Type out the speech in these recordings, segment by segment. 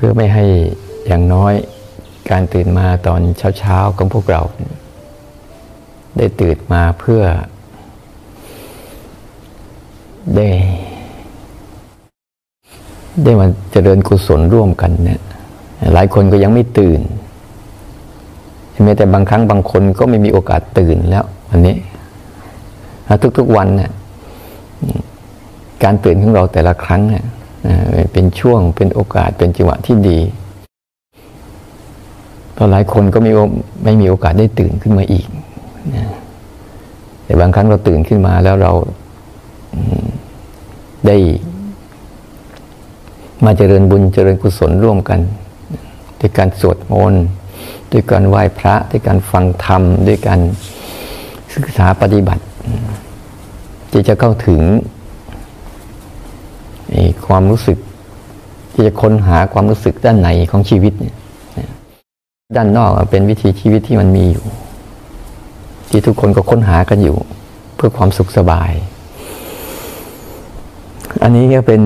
เพื่อไม่ให้อย่างน้อยการตื่นมาตอนเช้าๆของพวกเรา ได้ตื่นมาเพื่อ ได้ ได้มาเจริญกุศลร่วมกันเนี่ยหลายคนก็ยังไม่ตื่นแม้แต่บางครั้งบางคนก็ไม่มีโอกาสตื่นแล้ววันนี้ทุกๆวันเนี่ยการตื่นของเราแต่ละครั้งเนี่ย เป็นช่วงเป็นโอกาสเป็นจังหวะที่ดีตอนหลายคนก็ไม่ไม่มีโอกาสได้ตื่นขึ้นมาอีกแต่บางครั้งเราตื่นขึ้นมาแล้วเราได้ มาเจริญบุญเจริญกุศลร่วมกันด้วยการสวดมนต์ด้วยการไหว้พระด้วยการฟังธรรม ด้วยการศึกษาปฏิบัติที่จะเข้าถึง ความรู้สึกที่จะค้นหาความรู้สึกด้านในของชีวิตเนี่ยด้านนอกเป็นวิธีชีวิตที่มันมีอยู่ ที่ทุกคนก็ค้นหากันอยู่ เพื่อความสุขสบาย อันนี้ก็เป็น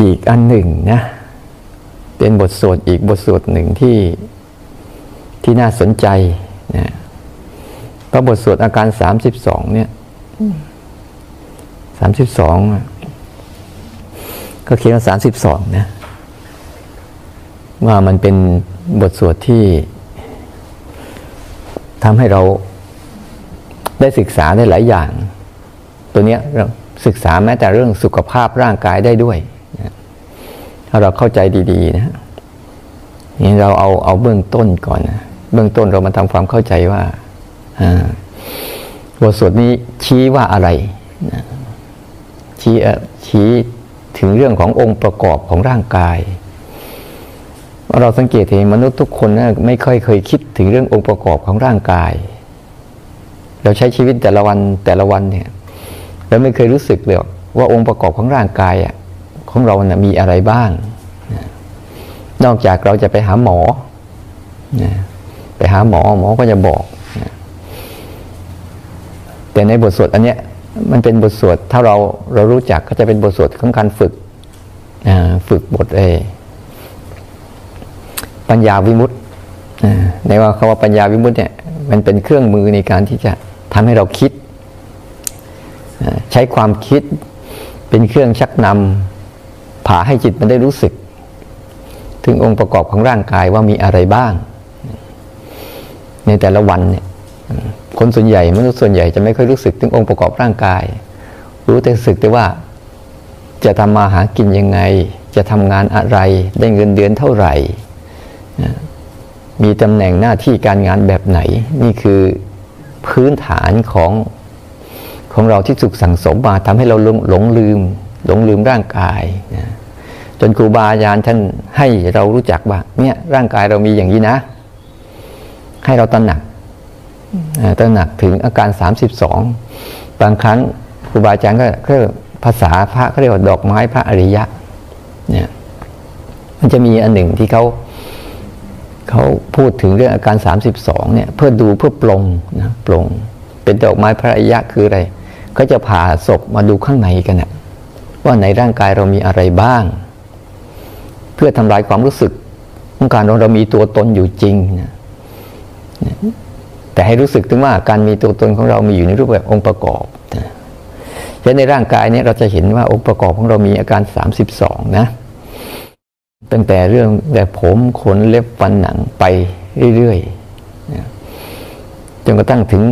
อีกอันหนึ่งนะ เป็นบทสวดอีกบทสวดหนึ่งที่ที่น่าสนใจนะพระบทสวดอาการสามสิบสองเนี่ยสามสิบสอง ก็เขียนว่าสามสิบสองนะว่ามันเป็นบทสวดที่ทำให้เราได้ศึกษาได้หลายอย่าง ตัวเนี้ยศึกษาแม้แต่เรื่องสุขภาพร่างกายได้ด้วยถ้าเราเข้าใจดีๆนะนี่เราเอาเอาเบื้องต้นก่อนนะเบื้องต้นเรามาทำความเข้าใจว่าบทสวดนี้ชี้ว่าอะไรชี้ชี้ ถึงเรื่องขององค์ประกอบของร่างกาย เราสังเกตเห็นมนุษย์ทุกคนนะไม่ค่อยเคยคิดถึงเรื่ององค์ประกอบของร่างกาย เราใช้ชีวิตแต่ละวันแต่ละวันเนี่ยเราไม่เคยรู้สึกเลยว่าองค์ประกอบของร่างกายอะของเรานะมีอะไรบ้าง นอกจากเราจะไปหาหมอ ไปหาหมอหมอก็จะบอก แต่ในบทสวดอันเนี้ย มันเป็นบทสวดถ้าเราเรารู้จักก็จะเป็นบทสวดของการฝึกฝึกบทเอปัญญาวิมุตต์ในว่าคำว่าปัญญาวิมุตต์เนี่ยมันเป็นเครื่องมือในการที่จะทำให้เราคิด ใช้ความคิดเป็นเครื่องชักนำผาให้จิตมันได้รู้สึก ถึงองค์ประกอบของร่างกายว่ามีอะไรบ้าง ในแต่ละวันเนี่ย คนส่วนใหญ่มนุษย์ส่วนใหญ่จะไม่ค่อยรู้สึกถึงองค์ประกอบร่างกาย รู้แต่สึกแต่ว่า จะทำมาหากินยังไง จะทำงานอะไร ได้เงินเดือนเท่าไหร่ มีตำแหน่งหน้าที่การงานแบบไหน นี่คือพื้นฐานของของเราที่สุขสั่งสมมาทำให้เราหลงหลงลืม หลงลืมร่างกายนะจนครูบาอาจารย์ท่านให้เรารู้จักว่าเนี่ยร่างกายเรามีอย่างนี้นะ ให้เราตระหนัก ตระหนักถึงอาการสามสิบสองบางครั้งครูบาอาจารย์ก็ก็ภาษาพระเขาเรียกว่าดอกไม้พระอริยะเนี่ยมันจะมีอันหนึ่งที่เขาเขาพูดถึงเรื่องอาการ 32เนี่ยเพื่อดูเพื่อปลงนะปลง เป็นดอกไม้พระอริยะคืออะไรเขาจะผ่าศพมาดูข้างในกันนะว่าในร่างกายเรามีอะไรบ้าง เพื่อทำลายความรู้สึกของการเราเรามีตัวตนอยู่จริงนะ แต่ให้รู้สึกถึงว่าการมีตัวตนของเรามีอยู่ในรูปแบบองค์ประกอบนะในร่างกายนี้เราจะเห็นว่าองค์ประกอบของเรามีอาการ 32 นะ ตั้งแต่เรื่องแต่ผมขนเล็บฟันหนังไปเรื่อยๆจนกระทั่งถึง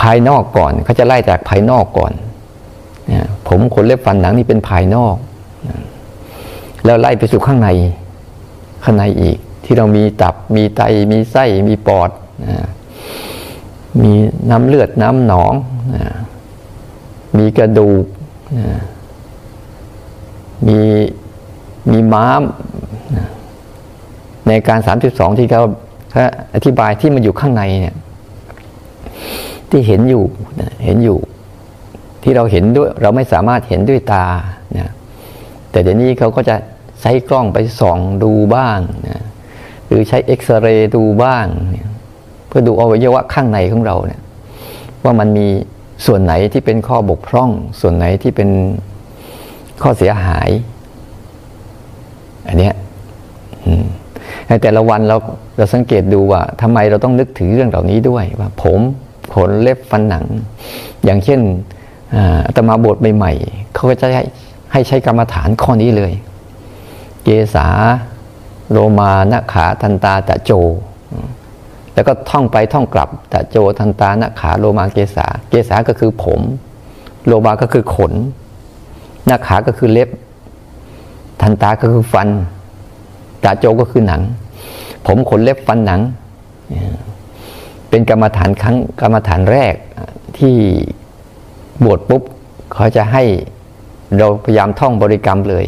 ภายนอกก่อนเขาจะไล่จากภายนอกก่อนผมขนเล็บฟันหนังนี่เป็นภายนอก แล้วไล่ไปสู่ข้างในข้างในอีก ที่เรามีตับมีไตมีไส้มีปอด มีน้ำเลือดน้ำหนองมีกระดูกมีมีม้ามในการสามสิบสองที่เขาอธิบายที่มันอยู่ข้างในเนี่ยที่เห็นอยู่เห็นอยู่ ที่เราเห็นด้วยเราไม่สามารถเห็นด้วยตานะแต่เดี๋ยวนี้เขาก็จะใช้กล้องไปส่องดูบ้างนะหรือใช้เอ็กซเรย์ดูบ้างเเพื่อดูอวัยวะข้างในของเราเนี่ยว่ามันมีส่วนไหนที่เป็นข้อบกพร่อง ส่วนไหนที่เป็นข้อเสียหาย อันเนี้ยในแต่ละวันเราเราสังเกตดูว่าทำไมเราต้องนึกถึงเรื่องเหล่านี้ด้วยว่า ผมขนเล็บฟันหนัง อย่างเช่นอาตมาบทใหม่ๆเขาก็จะให้ให้ใช้กรรมฐานข้อนี้เลย เกษาโลมานาขาทันตาตะโจ แล้วก็ท่องไปท่องกลับตะโจทันตานาขาโลมาเกษาเกษาก็คือผม โลมาก็คือขนนาขาก็คือเล็บ ทันตาก็คือฟันตาโจก็คือหนัง ผมขนเล็บฟันหนัง เป็นกรรมฐานครั้งกรรมฐานแรกที่บวชปุ๊บเขาจะให้เราพยายามท่องบริกรรมเลย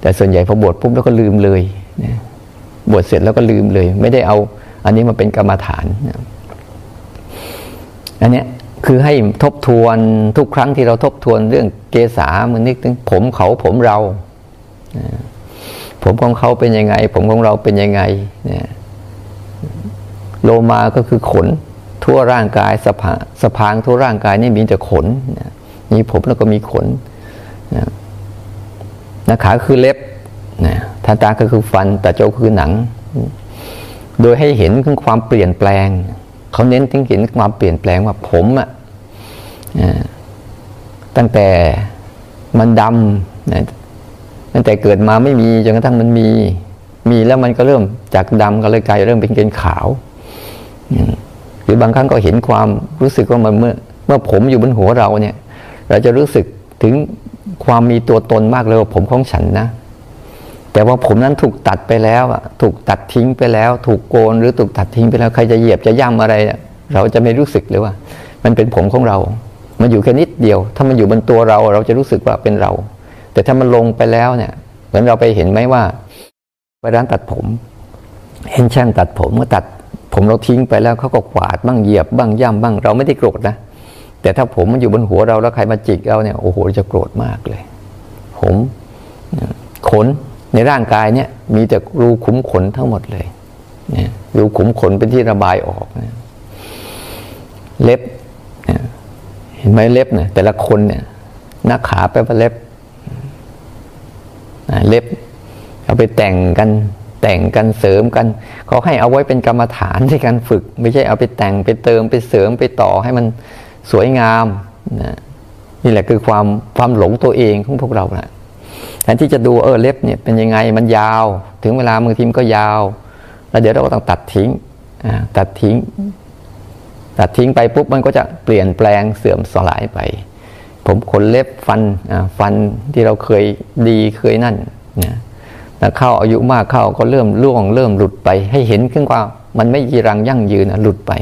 แต่ส่วนใหญ่พอบวชปุ๊บแล้วก็ลืมเลยบวชเสร็จแล้วก็ลืมเลย ไม่ได้เอา อันนี้มาเป็นกรรมฐานอันนี้คือให้ทบทวนทุกครั้งที่เราทบทวนเรื่องเกษามันนึกถึงผมเขาผมเรา ผมของเขาเป็นยังไง ผมของเราเป็นยังไงเนี่ยโลมาก็คือขน ทั่วร่างกายสะพาสะพางทั่วร่างกายนี่มีแต่ขนมีผมแล้วก็มีขนนะขาคือเล็บนะทาตาก็คือฟันตาโจคือหนัง โดยให้เห็นถึงความเปลี่ยนแปลง เขาเน้นถึงเห็นความเปลี่ยนแปลงว่าผมอะตั้งแต่มันดำตั้งแต่เกิดมาไม่มีจนกระทั่งมันมี มีแล้วมันก็เริ่มจากดำก็เลยกลายเริ่มเป็นเกณฑ์ขาว หรือบางครั้งก็เห็นความรู้สึกว่ามันเมื่อเมื่อผมอยู่บนหัวเราเนี่ย เราจะรู้สึกถึงความมีตัวตนมากเลยว่าผมของฉันนะ แต่ว่าผมนั้นถูกตัดไปแล้วอะถูกตัดทิ้งไปแล้ว ถูกโกนหรือถูกตัดทิ้งไปแล้วใครจะเหยียบจะย่ำอะไร เราจะไม่รู้สึกเลยว่า มันเป็นผมของเรา มันอยู่แค่นิดเดียว ถ้ามันอยู่บนตัวเราเราจะรู้สึกว่าเป็นเรา แต่ถ้ามันลงไปแล้วเนี่ยเหมือนเราไปเห็นไหมว่าไปร้านตัดผม เห็นช่างตัดผมเมื่อตัดผมเราทิ้งไปแล้วเขาก็กวาดบ้างเหยียบบ้างย่ำบ้าง เราไม่ได้โกรธนะแต่ถ้าผมมันอยู่บนหัวเราแล้วใครมาจิกเราเนี่ยโอ้โหจะโกรธมากเลย ผมขน ในร่างกายเนี่ยมีแต่รูขุมขนทั้งหมดเลยเนี่ยรูขุมขนเป็นที่ระบายออกนะเล็บเห็นไหมเล็บเนี่ยแต่ละคนเนี่ยหน้าขาไปว่าเล็บเล็บเอาไปแต่งกันแต่งกันเสริมกันเขาให้เอาไว้เป็นกรรมฐานในการฝึก ไม่ใช่เอาไปแต่งไปเติมไปเสริมไปต่อให้มันสวยงามนะนี่แหละคือความความหลงตัวเองของพวกเรานะ แทนที่จะดูเออเล็บเนี่ยเป็นยังไงมันยาว ถึงเวลามือทีมก็ยาว แล้วเดี๋ยวเราก็ต้องตัดทิ้งตัดทิ้ง ตัดทิ้งไปปุ๊บมันก็จะเปลี่ยนแปลงเสื่อมสลายไป ผมขนเล็บฟันฟันที่เราเคยดีเคยนั่นนะแล้วเข้าอายุมากเข้าก็เริ่มล่วงเริ่มหลุดไป ให้เห็นขึ้นว่ามันไม่ยีรังยั่งยืนนะหลุดไป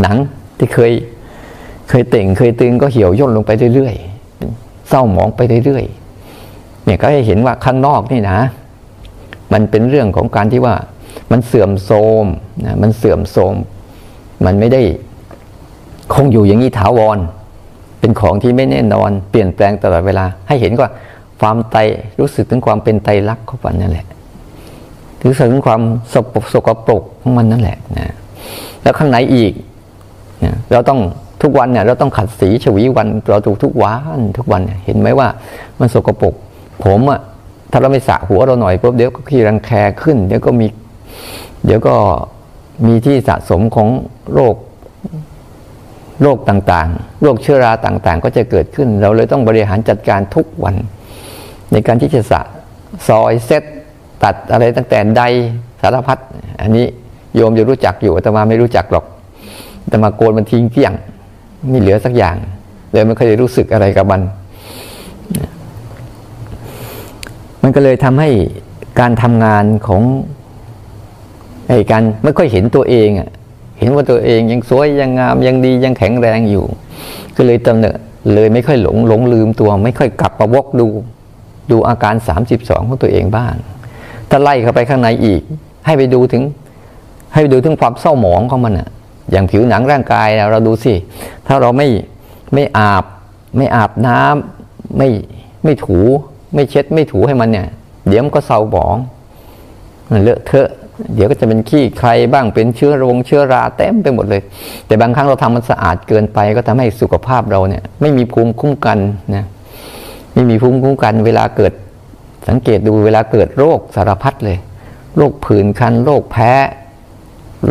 หนังที่เคยเคยเต่งเคยตึงก็เหี่ยวย่นลงไปเรื่อยๆเศร้าหมองไปเรื่อยๆ เนี่ยก็ให้เห็นว่าข้างนอกนี่นะ มันเป็นเรื่องของการที่ว่ามันเสื่อมโทรมนะมันเสื่อมโทรมมันไม่ได้คงอยู่อย่างนี้ถาวร เป็นของที่ไม่แน่นอน เปลี่ยนแปลงตลอดเวลา ให้เห็นว่าความไตรู้สึกถึงความเป็นไตรักของมันนั่นแหละรู้สึกถึงความสกปรกสกปรกของมันนั่นแหละนะแล้วข้างในอีกนะเราต้องทุกวันเนี่ยเราต้องขัดสีฉวีวันเราถูกทุกวันทุกวันเห็นไหมว่ามันสกปรก ผมอะถ้าเราไม่สระหัวเราหน่อยปุ๊บเดี๋ยวก็ขี้รังแคขึ้น เดี๋ยวก็มี เดี๋ยวก็มีที่สะสมของโรคโรคต่างๆ โรคเชื้อราต่างๆ ก็จะเกิดขึ้น เราเลยต้องบริหารจัดการทุกวัน ในการที่จะสะซอยเซตตัดอะไรตั้งแต่ใดสารพัดอันนี้โยมจะรู้จักอยู่แต่มาไม่รู้จักหรอกแต่มาโกนมันทิ้งเกลี้ยงไม่เหลือสักอย่างเลยไม่เคยรู้สึกอะไรกับมัน มันก็เลยทำให้การทำงานของไอ้การไม่ค่อยเห็นตัวเองอะเห็นว่าตัวเองยังสวยยังงามยังดียังแข็งแรงอยู่ ก็เลยตำเนอเลยไม่ค่อยหลงหลงลืมตัวไม่ค่อยกลับมาวกดู ดูอาการสามสิบสองของตัวเองบ้างถ้าไล่เข้าไปข้างในอีก ให้ไปดูถึง ให้ไปดูถึงความเศร้าหมองของมันอะอย่างผิวหนังร่างกายเราดูสิ ถ้าเราไม่ไม่อาบ ไม่อาบน้ำไม่ไม่ถู ไม่เช็ดไม่ถูให้มันเนี่ย เดี๋ยวมันก็เศร้าหมองเลอะเทอะ เดี๋ยวก็จะเป็นขี้ใครบ้างเป็นเชื้อโรงเชื้อราเต็มไปหมดเลย แต่บางครั้งเราทำมันสะอาดเกินไป ก็ทำให้สุขภาพเราเนี่ย ไม่มีภูมิคุ้มกันนะไม่มีภูมิคุ้มกัน เวลาเกิดสังเกตดูเวลาเกิดโรคสารพัดเลย โรคผื่นคันโรคแพ้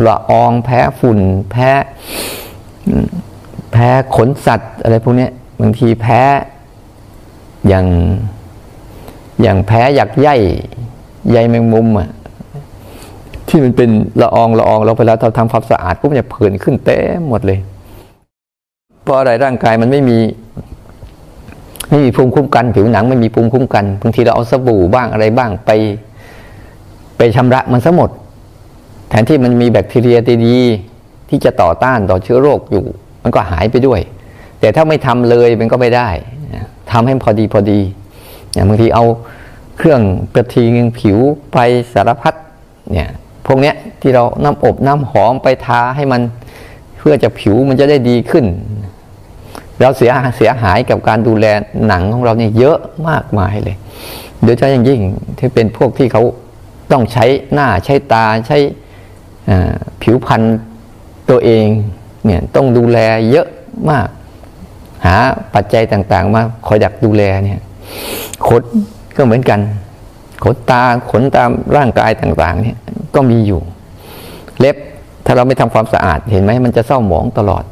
ละอองแพ้ฝุ่น แพ้แพ้ขนสัตว์อะไรพวกนี้บางทีแพ้อย่าง อย่างแพ้อยากใยใยแมงมุมอะที่มันเป็นละอองละอองเราไปแล้วเราทำความสะอาดปุ๊บเนี่ยผื่นขึ้นเต็มหมดเลย เพราะอะไรร่างกายมันไม่มี ไม่มีภูมิคุ้มกัน ผิวหนังไม่มีภูมิคุ้มกันบางทีเราเอาสบู่บ้างอะไรบ้างไป ไปชำระมันซะหมด แทนที่มันมีแบคทีเรียดีๆที่จะต่อต้านต่อเชื้อโรคอยู่ มันก็หายไปด้วย แต่ถ้าไม่ทำเลยมันก็ไม่ได้ทำให้พอดีพอดี อย่างบางทีเอาเครื่องกระทิงผิวไปสารพัดเนี่ยพวกเนี้ยที่เราน้ำอบน้ำหอมไปทาให้มันเพื่อจะผิวมันจะได้ดีขึ้น เราเสียเสียหายกับการดูแลหนังของเราเนี่ยเยอะมากมายเลย โดยเฉพาะอย่างยิ่งที่เป็นพวกที่เขาต้องใช้หน้าใช้ตาใช้ผิวพรรณตัวเองเนี่ยต้องดูแลเยอะมาก หาปัจจัยต่างๆ มาคอยดักดูแลเนี่ย ขนก็เหมือนกัน ขนตาขนตามร่างกายต่าง ๆ เนี่ยก็มีอยู่ เล็บถ้าเราไม่ทำความสะอาดเห็นไหมมันจะเศร้าหมองตลอด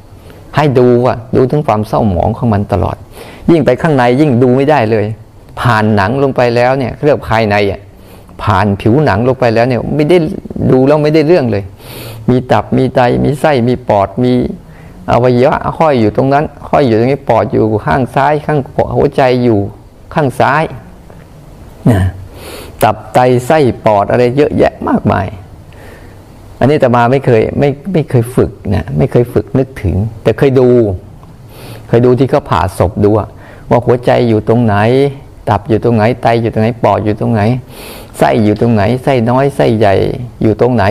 ให้ดูว่าดูถึงความเศร้าหมองของมันตลอด ยิ่งไปข้างในยิ่งดูไม่ได้เลย ผ่านหนังลงไปแล้วเนี่ยเรียกภายในอะผ่านผิวหนังลงไปแล้วเนี่ยไม่ได้ดูแล้วไม่ได้เรื่องเลย มีตับมีไตมีไส้มีปอดมีอวัยวะห้อยอยู่ตรงนั้น ห้อยอยู่ตรงนี้ปอดอยู่ข้างซ้ายข้างหัวใจอยู่ ข้างซ้ายนะตับไตไส้ปอดอะไรเยอะแยะมากมาย อันนี้แต่มาไม่เคยไม่ไม่เคยฝึกนะไม่เคยฝึกนึกถึง แต่เคยดู เคยดูที่เขาผ่าศพดูว่าหัวใจอยู่ตรงไหน ตับอยู่ตรงไหนไตอยู่ตรงไหนปอดอยู่ตรงไหนไส้อยู่ตรงไหนไส้น้อยไส้ใหญ่อยู่ตรงไหน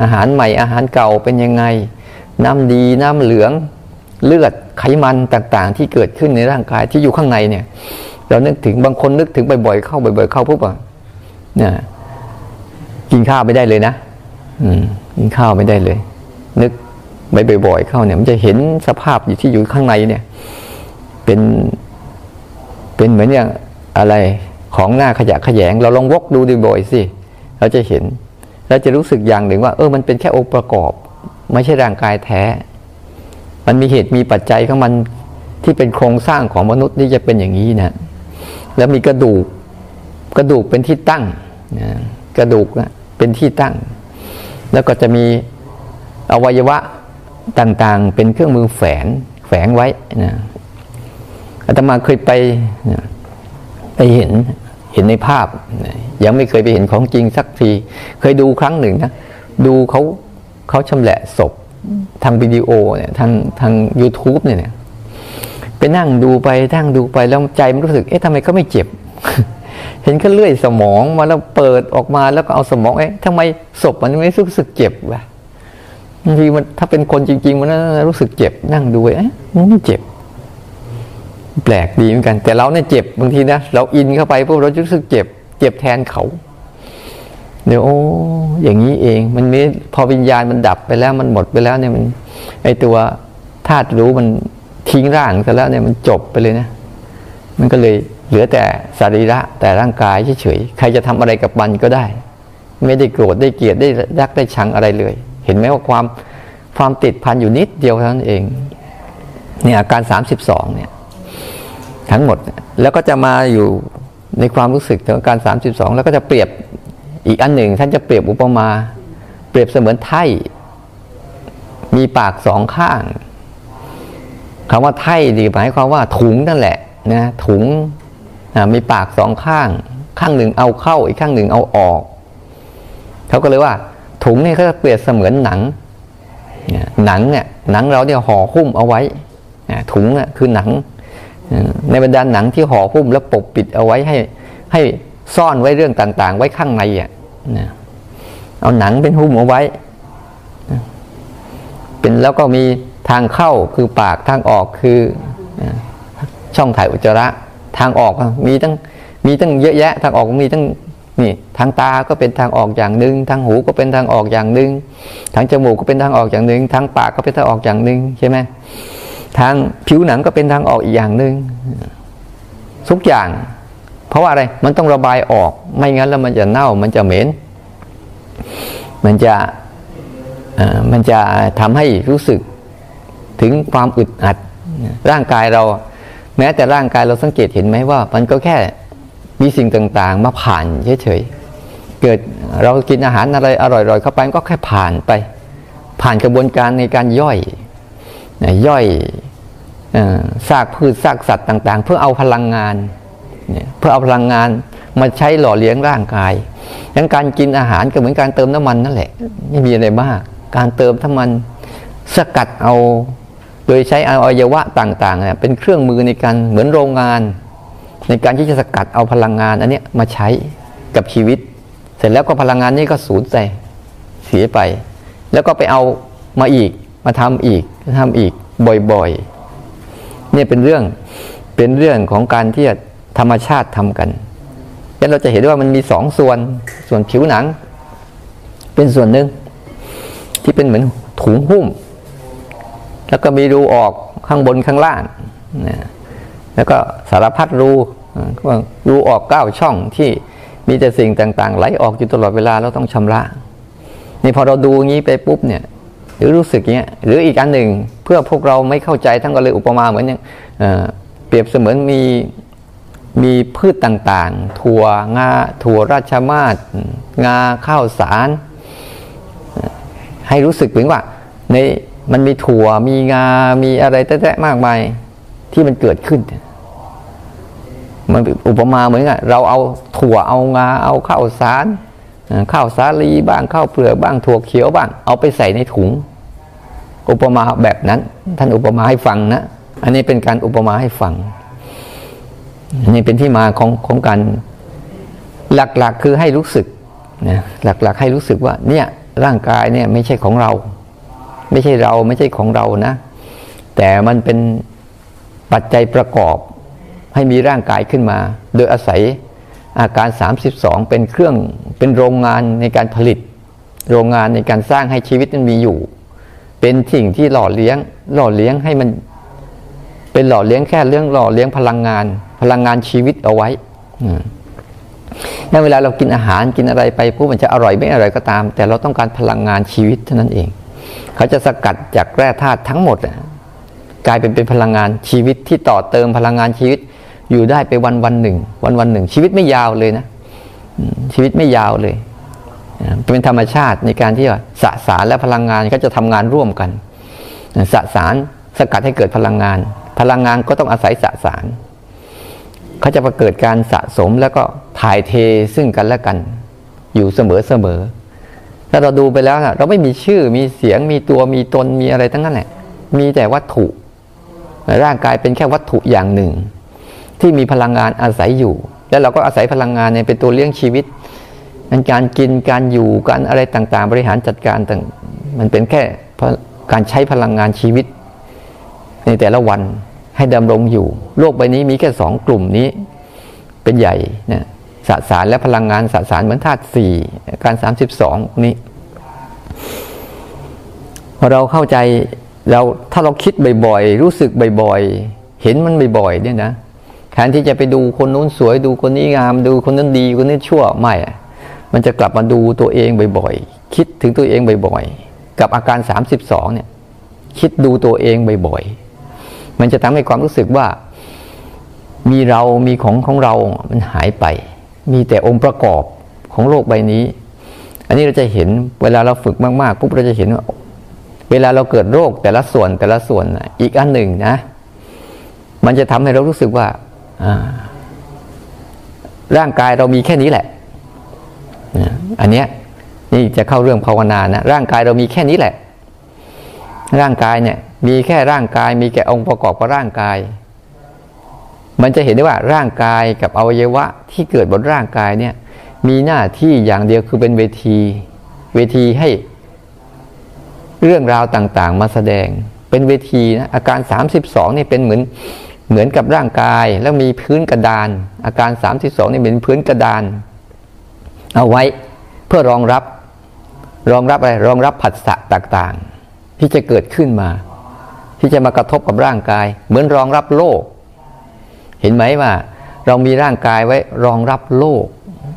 อาหารใหม่อาหารเก่าเป็นยังไง น้ำดีน้ำเหลืองเลือดไขมันต่างๆ ที่เกิดขึ้นในร่างกายที่อยู่ข้างในเนี่ย เรานึกถึงบางคนนึกถึงบ่อยๆเข้าบ่อย ๆ เข้าปุ๊บอะเนี่ยกินข้าวไม่ได้เลยนะอืมกินข้าวไม่ได้เลย นึกบ่อยๆเข้าเนี่ย มันจะเห็นสภาพอยู่ที่อยู่ข้างในเนี่ย เป็นเป็นเหมือนอย่างอะไรของหน้าขยะขยง เราลองวกดูดูบ่อยสิเราจะเห็นเราจะรู้สึกอย่างหนึ่งว่า เออมันเป็นแค่องค์ประกอบ ไม่ใช่ร่างกายแท้ มันมีเหตุมีปัจจัยของมันที่เป็นโครงสร้างของมนุษย์ที่จะเป็นอย่างนี้นะ แล้วมีกระดูก กระดูกเป็นที่ตั้งนะกระดูกนะเป็นที่ตั้ง แล้วก็จะมีอวัยวะต่างๆ เป็นเครื่องมือแฝงแฝงไว้นะอาตมาเคยไปไปเห็นเห็นในภาพยังไม่เคยไปเห็นของจริงสักที เคยดูครั้งหนึ่งนะดูเขาเขาชำแหละศพทางวิดีโอเนี่ยทางทาง u t u b e เนี่ย นั่งดูไปนั่งดูไปแล้วใจมันรู้สึก เอ๊ะทำไมเขาไม่เจ็บ เห็นเขาเลื่อยสมองมาแล้วเปิดออกมาแล้วก็เอาสมองเอ๊ะทำไมศพมันไม่รู้สึกเจ็บวะบางทีมันถ้าเป็นคนจริง ๆ มันรู้สึกเจ็บ นั่งดูเอ๊ะมันไม่เจ็บ แปลกดีเหมือนกัน แต่เราเนี่ยเจ็บบางทีนะเราอินเข้าไปพวกเรารู้สึกเจ็บ เจ็บแทนเขาเดี๋ยวโอ้อย่างนี้เอง มันนี้พอวิญญาณมันดับไปแล้วมันหมดไปแล้วเนี่ยมันไอตัวธาตุรู้มัน ทิ้งร่างซะแล้วเนี่ยมันจบไปเลยนะ มันก็เลยเหลือแต่สรีระแต่ร่างกายเฉยๆ ใครจะทำอะไรกับมันก็ได้ ไม่ได้โกรธได้เกลียดได้รักได้ชังอะไรเลย เห็นไหมว่าความความติดพันอยู่นิดเดียวเท่านั้นเองเนี่ยอาการสามสิบสองเนี่ยทั้งหมดแล้วก็จะมาอยู่ในความรู้สึกของการสามสิบสองแล้วก็จะเปรียบอีกอันหนึ่ง ท่านจะเปรียบอุปมา เปรียบเสมือนไถ่มีปากสองข้าง คำว่าไถ่ดีหมายความว่าถุงนั่นแหละนะถุงมีปากสองข้าง ข้างหนึ่งเอาเข้าอีกข้างหนึ่งเอาออกเขาก็เลยว่า ถุงนี่เขาจะเปรียบเสมือนหนังหนังเนี่ยหนังเราเนี่ยห่อหุ้มเอาไว้ถุงอะคือหนัง ในบรรดาหนังที่ห่อหุ้มแล้วปกปิดเอาไว้ให้ให้ซ่อนไว้เรื่องต่าง ๆ ไว้ข้างในอะเอาหนังเป็นหุ้มเอาไว้ เป็นแล้วก็มี ทางเข้าคือปากทางออกคือช่องถ่ายอุจจาระทางออกมีตั้งมีตั้งเยอะแยะ ทางออกมีตั้งนี่ทางตาก็เป็นทางออกอย่างหนึ่งทางหูก็เป็นทางออกอย่างหนึ่งทางจมูกก็เป็นทางออกอย่างหนึ่งทางปากก็เป็นทางออกอย่างหนึ่งใช่ไหมทางผิวหนังก็เป็นทางออกอีกอย่างหนึ่งทุกอย่าง เพราะว่าอะไรมันต้องระบายออก ไม่งั้นแล้วมันจะเน่ามันจะเหม็นมันจะมันจะทำให้รู้สึก ถึงความอึดอัด ร่างกายเรา แม้แต่ร่างกายเราสังเกตเห็นไหมว่า มันก็แค่มีสิ่งต่างๆ มาผ่านเฉยๆเกิดเรากินอาหารอะไรอร่อยๆเข้าไปก็แค่ผ่านไป ผ่านกระบวนการในการย่อยย่อยซากพืชซากสัตว์ต่าง ๆ เพื่อเอาพลังงานเพื่อเอาพลังงานมาใช้หล่อเลี้ยงร่างกายดังการกินอาหารก็เหมือนการเติมน้ำมันนั่นแหละ ไม่มีอะไรมาก การเติมน้ำมันสกัดเอา โดยใช้อวัยวะต่างๆเนี่ยเป็นเครื่องมือในการเหมือนโรงงาน ในการที่จะสกัดเอาพลังงานอันนี้มาใช้กับชีวิต เสร็จแล้วก็พลังงานนี้ก็สูญไปเสียไป แล้วก็ไปเอามาอีกมาทำอีกทำอีกบ่อยๆเนี่ยเป็นเรื่องเป็นเรื่องของการที่ธรรมชาติทำกันแล้วเราจะเห็นว่ามันมีสองส่วนส่วนผิวหนัง เป็นส่วนหนึ่งที่เป็นเหมือนถุงหุ้ม แล้วก็มีรูออกข้างบนข้างล่างนะแล้วก็สารพัดรูรูออกเก้าช่องที่มีแต่สิ่งต่างๆ ไหลออกอยู่ตลอดเวลาเราต้องชำระนี่พอเราดูงี้ไปปุ๊บเนี่ยหรือรู้สึกเงี้ยหรืออีกอันหนึ่งเพื่อพวกเราไม่เข้าใจทั้งก็เลยอุปมาเหมือนอย่างเปรียบเสมือนมีมีพืชต่างๆ ถั่วงาถั่วราชมาศงาข้าวสาร ให้รู้สึกเหมือนว่าใน มันมีถั่วมีงา มีอะไรแตะๆมากมายที่มันเกิดขึ้น มันอุปมาเหมือนกับเราเอาถั่วเอางา เอาข้าวสารข้าวสาลีบ้างข้าวเปลือกบ้างถั่วเขียวบ้าง เอาไปใส่ในถุง อุปมาแบบนั้น ท่านอุปมาให้ฟังนะ อันนี้เป็นการอุปมาให้ฟังนี่เป็นที่มาของของการหลักๆคือให้รู้สึกนะหลักๆให้รู้สึกว่า เนี่ยร่างกายเนี่ยไม่ใช่ของเรา ไม่ใช่เราไม่ใช่ของเรานะ แต่มันเป็นปัจจัยประกอบให้มีร่างกายขึ้นมา โดยอาศัยอาการ 32 เป็นเครื่องเป็นโรงงานในการผลิต โรงงานในการสร้างให้ชีวิตมันมีอยู่ เป็นสิ่งที่หล่อเลี้ยง หล่อเลี้ยงให้มัน เป็นหล่อเลี้ยงแค่เรื่องหล่อเลี้ยงพลังงาน พลังงานชีวิตเอาไว้นั่นเวลาเรากินอาหารกินอะไรไปปุ๊บมันจะอร่อยไม่อร่อยก็ตาม แต่เราต้องการพลังงานชีวิตเท่านั้นเอง เขาจะสกัดจากแร่ธาตุทั้งหมด กลายเป็นเป็นพลังงานชีวิตที่ต่อเติมพลังงานชีวิตอยู่ได้ไปวันวันหนึ่ง วันวันหนึ่ง ชีวิตไม่ยาวเลยนะชีวิตไม่ยาวเลยเป็นธรรมชาติในการที่ว่าสสารและพลังงานก็จะทำงานร่วมกันสสารสกัดให้เกิดพลังงาน พลังงานก็ต้องอาศัยสสารเขาจะประเกิดการสะสมแล้วก็ถ่ายเทซึ่งกันและกัน อยู่เสมอเสมอ ถ้าเราดูไปแล้วนะเราไม่มีชื่อมีเสียงมีตัวมีตนมีอะไรทั้งนั้นแหละมีแต่วัตถุ ร่างกายเป็นแค่วัตถุอย่างหนึ่ง ที่มีพลังงานอาศัยอยู่ แล้วเราก็อาศัยพลังงานเนี่ยเป็นตัวเลี้ยงชีวิตการกินการอยู่การอะไรต่างๆ บริหารจัดการต่างมันเป็นแค่การใช้พลังงานชีวิต ในแต่ละวันให้ดำรงอยู่ โลกใบนี้มีแค่สองกลุ่มนี้ เป็นใหญ่นะ สสารและพลังงานสสารเหมือนธาตุสี่การสามสิบสองนี้พอเราเข้าใจเราถ้าเราคิดบ่อยๆ รู้สึกบ่อยๆ เห็นมันบ่อยๆเนี่ยนะแทนที่จะไปดูคนนู้นสวยดูคนนี้งาม ดูคนนั้นดีคนนี้ชั่วไม่มันจะกลับมาดูตัวเองบ่อยๆ คิดถึงตัวเองบ่อยๆ กับอาการสามสิบสองเนี่ย คิดดูตัวเองบ่อยๆ มันจะทำให้ความรู้สึกว่า มีเรามีของของเรา มันหายไป มีแต่องค์ประกอบของโลกใบนี้ อันนี้เราจะเห็นเวลาเราฝึกมากๆปุ๊บเราจะเห็นว่าเวลาเราเกิดโรคแต่ละส่วนแต่ละส่วนอีกอันหนึ่งนะ มันจะทำให้เรารู้สึกว่าร่างกายเรามีแค่นี้แหละอันเนี้ยนี่จะเข้าเรื่องภาวนานะร่างกายเรามีแค่นี้แหละ ร่างกายเนี่ย มีแค่ร่างกาย มีแค่องค์ประกอบของร่างกาย มันจะเห็นได้ว่าร่างกายกับอวัยวะที่เกิดบนร่างกายเนี่ยมีหน้าที่อย่างเดียวคือเป็นเวที เวทีให้เรื่องราวต่างๆ มาแสดง เป็นเวทีนะอาการ 32นี่เป็นเหมือนเหมือนกับร่างกาย แล้วมีพื้นกระดาน อาการ 32นี่เป็นพื้นกระดาน เอาไว้เพื่อรองรับรองรับอะไรรองรับผัสสะต่างๆ ที่จะเกิดขึ้นมา ที่จะมากระทบกับร่างกาย เหมือนรองรับโลก เห็นไหมว่า เรามีร่างกายไว้รองรับโลก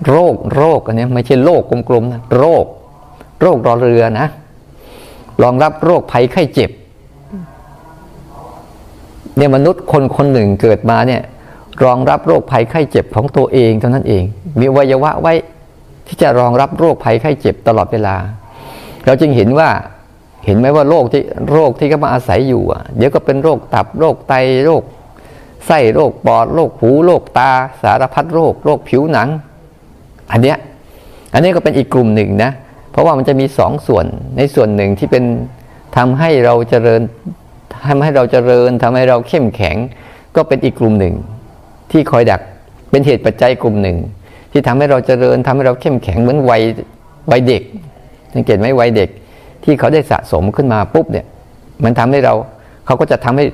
โรคโรคอันนี้ไม่ใช่โลกกลมๆนะโรค โรครอเรือนะรองรับโรคภัยไข้เจ็บเนี่ยมนุษย์คนคนหนึ่งเกิดมาเนี่ยรองรับโรคภัยไข้เจ็บของตัวเองเท่านั้นเอง มีวัยวะไว้ที่จะรองรับโรคภัยไข้เจ็บตลอดเวลา เราจึงเห็นว่าเห็นไหมว่าโรคที่โรคที่เขามาอาศัยอยู่อะเดี๋ยวก็เป็นโรคตับโรคไตโรค ไส้โรคปอดโรคหูโรคตา สารพัดโรคโรคผิวหนัง อันเนี้ยอันนี้ก็เป็นอีกกลุ่มหนึ่งนะเพราะว่ามันจะมีสองส่วนในส่วนหนึ่งที่เป็นทำให้เราเจริญทำให้เราเจริญทำให้เราเข้มแข็ง ก็เป็นอีกกลุ่มหนึ่ง ที่คอยดักเป็นเหตุปัจจัยกลุ่มหนึ่ง ที่ทำให้เราเจริญทำให้เราเข้มแข็งเหมือนวัยวัยเด็กสังเกตไหมวัยเด็ก ที่เขาได้สะสมขึ้นมาปุ๊บเนี่ย มันทำให้เราเขาก็จะทำให้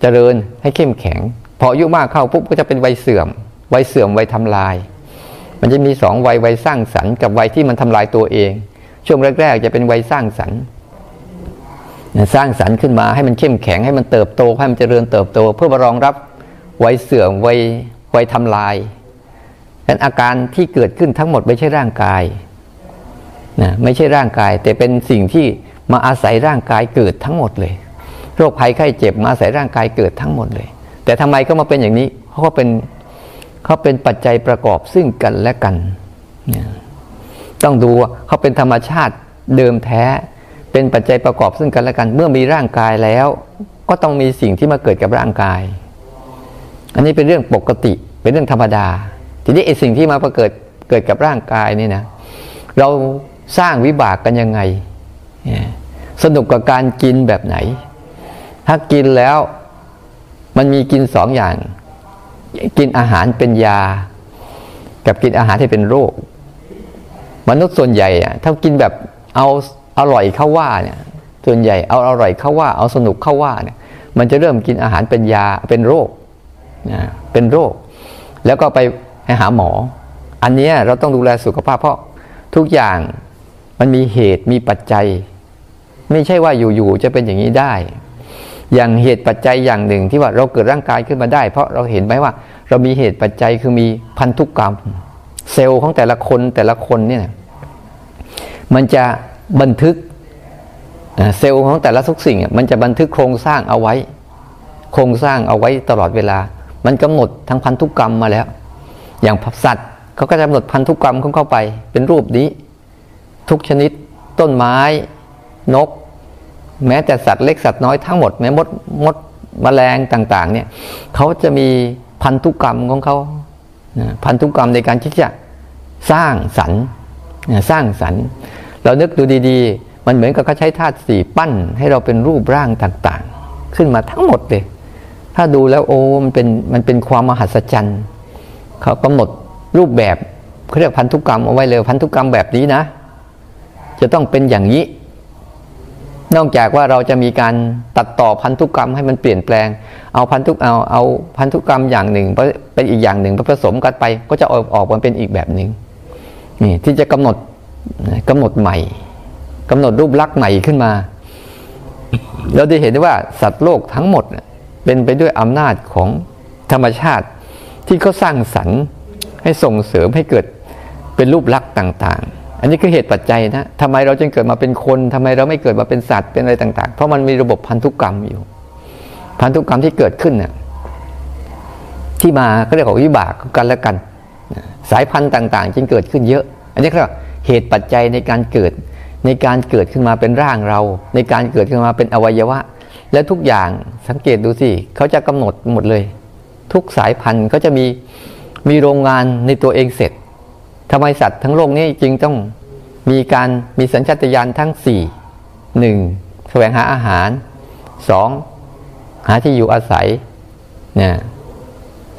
เจริญให้เข้มแข็ง พออายุมากเข้าปุ๊บก็จะเป็นวัยเสื่อม วัยเสื่อมวัยทำลาย มันจะมีสองวัยวัยสร้างสรรค์กับวัยที่มันทำลายตัวเอง ช่วงแรกๆจะเป็นวัยสร้างสรรค์สร้างสรรค์ขึ้นมาให้มันเข้มแข็งให้มันเติบโตให้มันเจริญเติบโต เพื่อมารองรับวัยเสื่อมวัยวัยทำลายนั้นอาการที่เกิดขึ้นทั้งหมดไม่ใช่ร่างกายนะไม่ใช่ร่างกาย แต่เป็นสิ่งที่มาอาศัยร่างกายเกิดทั้งหมดเลย โรคภัยไข้เจ็บมาอาศัยร่างกายเกิดทั้งหมดเลย แต่ทำไมก็มาเป็นอย่างนี้เพราะเขาเป็นเขาเป็นปัจจัยประกอบซึ่งกันและกัน ต้องดูว่าเขาเป็นธรรมชาติเดิมแท้ เป็นปัจจัยประกอบซึ่งกันและกัน เมื่อมีร่างกายแล้ว ก็ต้องมีสิ่งที่มาเกิดกับร่างกาย อันนี้เป็นเรื่องปกติ เป็นเรื่องธรรมดา ทีนี้ไอ้สิ่งที่มาประเกิดเกิดกับร่างกายนี่นะ เราสร้างวิบากกันยังไง สนุกกับการกินแบบไหน ถ้ากินแล้ว มันมีกินสองอย่าง กินอาหารเป็นยา กับกินอาหารที่เป็นโรค มนุษย์ส่วนใหญ่อะถ้ากินแบบเอาอร่อยเข้าว่าเนี่ย ส่วนใหญ่เอาอร่อยเข้าว่าเอาสนุกเข้าว่าเนี่ย มันจะเริ่มกินอาหารเป็นยาเป็นโรคนะเป็นโรค แล้วก็ไปหาหมอ อันนี้เราต้องดูแลสุขภาพเพราะทุกอย่างมันมีเหตุมีปัจจัย ไม่ใช่ว่าอยู่ๆจะเป็นอย่างนี้ได้ อย่างเหตุปัจจัยอย่างหนึ่งที่ว่าเราเกิดร่างกายขึ้นมาได้ เพราะเราเห็นไหมว่า เรามีเหตุปัจจัยคือมีพันธุกกรรม เซลล์ของแต่ละคนแต่ละคนเนี่ยมันจะบันทึกเซลล์ของแต่ละทุกสิ่งมันจะบันทึกโครงสร้างเอาไว้ โครงสร้างเอาไว้ตลอดเวลา มันกำหนดทั้งพันธุกรรมมาแล้ว อย่างสัตว์เขาก็จะกำหนดพันธุกรรมของเข้าไป เป็นรูปนี้ ทุกชนิด ต้นไม้ นก แม้แต่สัตว์เล็กสัตว์น้อยทั้งหมดแม้มดมดมแมลงต่าง ๆ เนี่ยเขาจะมีพันธุกรรมของเขาพันธุกรรมในการที่จะสร้างสรรค์สร้างสรรค์ เรานึกดูดีๆ มันเหมือนกับเขาใช้ธาตุสี่ปั้น ให้เราเป็นรูปร่างต่างๆ ขึ้นมาทั้งหมดเลย ถ้าดูแล้วโอ้มันเป็นมันเป็นความมหัศจรรย์เขากำหนดรูปแบบเขาเรียกพันธุกรรมเอาไว้เลยพันธุกรรมแบบนี้นะ จะต้องเป็นอย่างนี้ นอกจากว่าเราจะมีการตัดต่อพันธุกรรมให้มันเปลี่ยนแปลง เอาพันธุเอาเอาพันธุกรรมอย่างหนึ่งเป็นอีกอย่างหนึ่งผสมกันไป ก็จะออกออกมาเป็นอีกแบบหนึ่งนี่ที่จะกำหนดกำหนดใหม่กำหนดรูปลักษณ์ใหม่ขึ้นมา เราได้เห็นได้ว่าสัตว์โลกทั้งหมดเป็นไปด้วยอำนาจของธรรมชาติที่เขาสร้างสรรค์ให้ส่งเสริมให้เกิดเป็นรูปลักษณ์ต่างๆ อันนี้คือเหตุปัจจัยนะทำไมเราจึงเกิดมาเป็นคนทำไมเราไม่เกิดมาเป็นสัตว์เป็นอะไรต่าง ๆ เพราะมันมีระบบพันธุกรรมอยู่ พันธุกรรมที่เกิดขึ้นเนี่ยที่มาก็เรียกว่าวิบากกันและกัน สายพันธุ์ต่าง ๆ จึงเกิดขึ้นเยอะ อันนี้ก็เหตุปัจจัยในการเกิด ในการเกิดขึ้นมาเป็นร่างเรา ในการเกิดขึ้นมาเป็นอวัยวะ และทุกอย่างสังเกตดูสิเขาจะกำหนดหมดเลย ทุกสายพันธุ์ก็จะมีมีโรงงานในตัวเองเสร็จ ทำไมสัตว์ทั้งโลกนี้จึงต้องมีการมีสัญชาตญาณทั้งสี่หนึ่งแสวงหาอาหารสองหาที่อยู่อาศัยนี่ย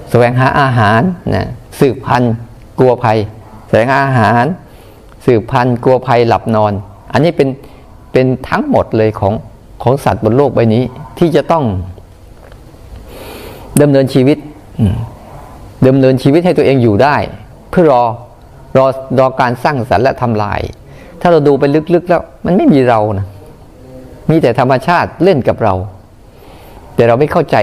แสวงหาอาหารนะสืบพันธุ์กลัวภัย แสวงหาอาหาร สืบพันธุ์กลัวภัยหลับนอน อันนี้เป็นเป็นทั้งหมดเลยของของสัตว์บนโลกใบนี้ที่จะต้องดำเนินชีวิตดำเนินชีวิตให้ตัวเองอยู่ได้ เพื่อรอ รอรอการสร้างสรรค์และทำลาย ถ้าเราดูไปลึกๆแล้ว มันไม่มีเรานะมีแต่ธรรมชาติเล่นกับเรา แต่เราไม่เข้าใจ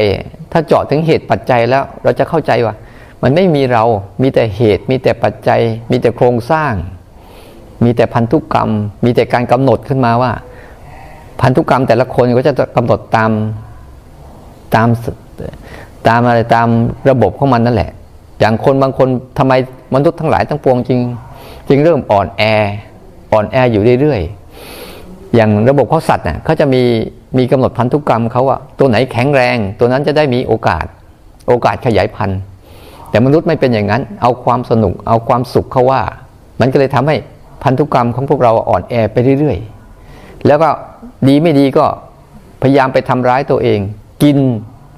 ถ้าเจาะถึงเหตุปัจจัยแล้ว เราจะเข้าใจว่า มันไม่มีเรา มีแต่เหตุ มีแต่ปัจจัย มีแต่โครงสร้าง มีแต่พันธุกรรม มีแต่การกำหนดขึ้นมาว่า พันธุกรรมแต่ละคนก็จะกำหนดตามตามตามอะไรตามระบบของมันนั่นแหละ อย่างคนบางคนทำไมมนุษย์ทั้งหลายทั้งปวงจริงจึงเริ่มอ่อนแออ่อนแออยู่เรื่อยๆ อย่างระบบเขาสัตว์เนี่ยเขาจะมีมีกำหนดพันธุกรรมเขาว่าตัวไหนแข็งแรง ตัวนั้นจะได้มีโอกาส โอกาสขยายพันธุ์แต่มนุษย์ไม่เป็นอย่างนั้น เอาความสนุก เอาความสุขเขาว่า มันก็เลยทำให้พันธุกรรมของพวกเราอ่อนแอไปเรื่อยๆ แล้วก็ดีไม่ดีก็พยายามไปทำร้ายตัวเอง กิน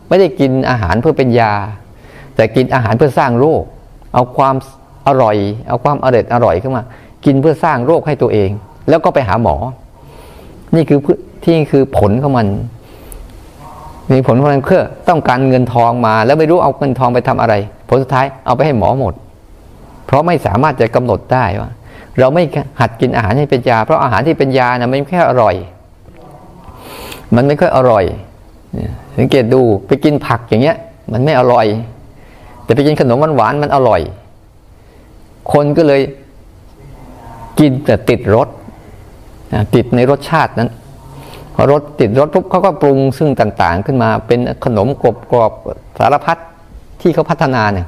ไม่ได้กินอาหารเพื่อเป็นยา แต่กินอาหารเพื่อสร้างโรค เอาความอร่อย เอาความอร่อยอร่อยขึ้นมา กินเพื่อสร้างโรคให้ตัวเอง แล้วก็ไปหาหมอ นี่คือที่คือผลของมัน มีผลของมันเพื่อต้องการเงินทองมา แล้วไม่รู้เอาเงินทองไปทำอะไร ผลสุดท้ายเอาไปให้หมอหมด เพราะไม่สามารถจะกำหนดได้ว่า เราไม่หัดกินอาหารให้เป็นยา เพราะอาหารที่เป็นยานะมันแค่อร่อย มันไม่ค่อยอร่อยสังเกตดูไปกินผักอย่างเงี้ย มันไม่อร่อย แต่ไปกินขนมหวานๆมันอร่อย คนก็เลยกินแต่ติดรสติดในรสชาตินั้นพอรสติดรสปุ๊บเขาก็ปรุงซึ่งต่างๆ ขึ้นมาเป็นขนมกรอบกรอบสารพัดที่เขาพัฒนาเนี่ย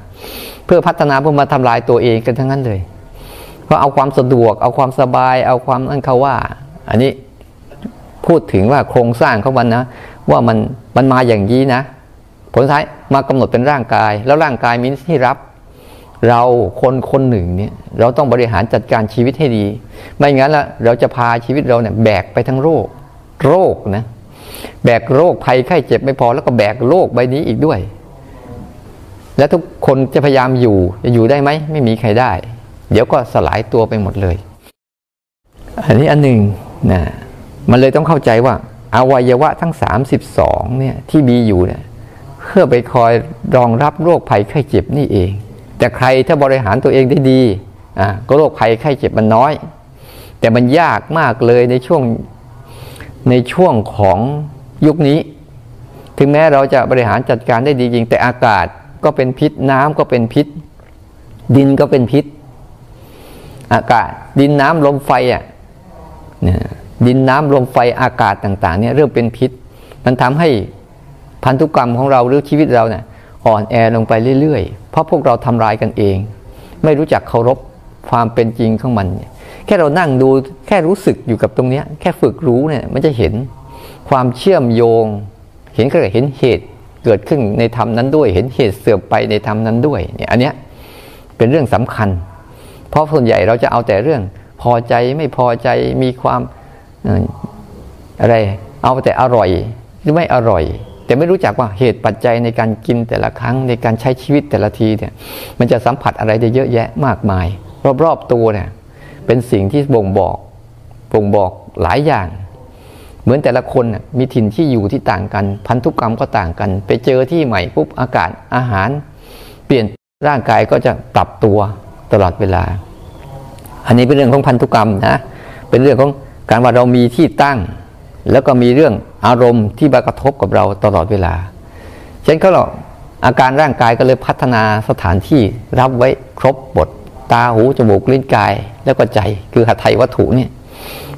เพื่อพัฒนาเพื่อมาทำลายตัวเองกันทั้งนั้นเลยเพราะเอาความสะดวก เอาความสบาย เอาความนั่นเขาว่า อันนี้พูดถึงว่าโครงสร้างเขาวันนะ ว่ามันมันมาอย่างนี้นะ ผลท้าย มากำหนดเป็นร่างกาย แล้วร่างกายมีที่รับ เราคนคนหนึ่งเนี่ยเราต้องบริหารจัดการชีวิตให้ดี ไม่งั้นละเราจะพาชีวิตเราเนี่ยแบกไปทั้งโรค โรคนะแบกโรคภัยไข้เจ็บไม่พอแล้วก็แบกโรคใบนี้อีกด้วย และทุกคนจะพยายามอยู่จะอยู่ได้ไหมไม่มีใครได้ เดี๋ยวก็สลายตัวไปหมดเลย อันนี้อันหนึ่งนะมันเลยต้องเข้าใจว่าอวัยวะทั้ง 32เนี่ยที่มีอยู่เนี่ย เพื่อไปคอยรองรับโรคภัยไข้เจ็บนี่เอง แต่ใครถ้าบริหารตัวเองได้ดีอะก็โรคภัยไข้เจ็บมันน้อย แต่มันยากมากเลยในช่วงในช่วงของยุคนี้ ถึงแม้เราจะบริหารจัดการได้ดีจริง แต่อากาศก็เป็นพิษน้ำก็เป็นพิษ ดินก็เป็นพิษ อากาศดินน้ำลมไฟอะเนี่ยดินน้ำลมไฟอากาศต่าง ๆ เนี่ยเริ่มเป็นพิษ มันทำให้ พันธุกรรมของเราหรือชีวิตเราเนี่ยอ่อนแอลงไปเรื่อยๆ เพราะพวกเราทำลายกันเอง ไม่รู้จักเคารพความเป็นจริงของมัน แค่เรานั่งดูแค่รู้สึกอยู่กับตรงนี้แค่ฝึกรู้เนี่ยมันจะเห็นความเชื่อมโยง เห็นก็เห็นเหตุเกิดขึ้นในธรรมนั้นด้วย เห็นเหตุเสื่อมไปในธรรมนั้นด้วยเนี่ยอันเนี้ยเป็นเรื่องสำคัญ เพราะส่วนใหญ่เราจะเอาแต่เรื่องพอใจไม่พอใจมีความอะไร เอาแต่อร่อยหรือไม่อร่อย แต่ไม่รู้จักว่าเหตุปัจจัยในการกินแต่ละครั้งในการใช้ชีวิตแต่ละทีเนี่ยมันจะสัมผัสอะไรได้เยอะแยะมากมาย รอบๆตัวเนี่ยเป็นสิ่งที่บ่งบอกบ่งบอกหลายอย่าง เหมือนแต่ละคนมีถิ่นที่อยู่ที่ต่างกัน พันธุกรรมก็ต่างกัน ไปเจอที่ใหม่ปุ๊บอากาศอาหาร เปลี่ยนร่างกายก็จะปรับตัวตลอดเวลา อันนี้เป็นเรื่องของพันธุกรรมนะเป็นเรื่องของการว่าเรามีที่ตั้ง แล้วก็มีเรื่อง อารมณ์ที่มากระทบกับเราตลอดเวลา เช่นเขาหรอกอาการร่างกายก็เลยพัฒนาสถานที่รับไว้ครบบทตาหูจมูกลิ้นกายแล้วก็ใจคือหัตถยวัตถุเนี่ย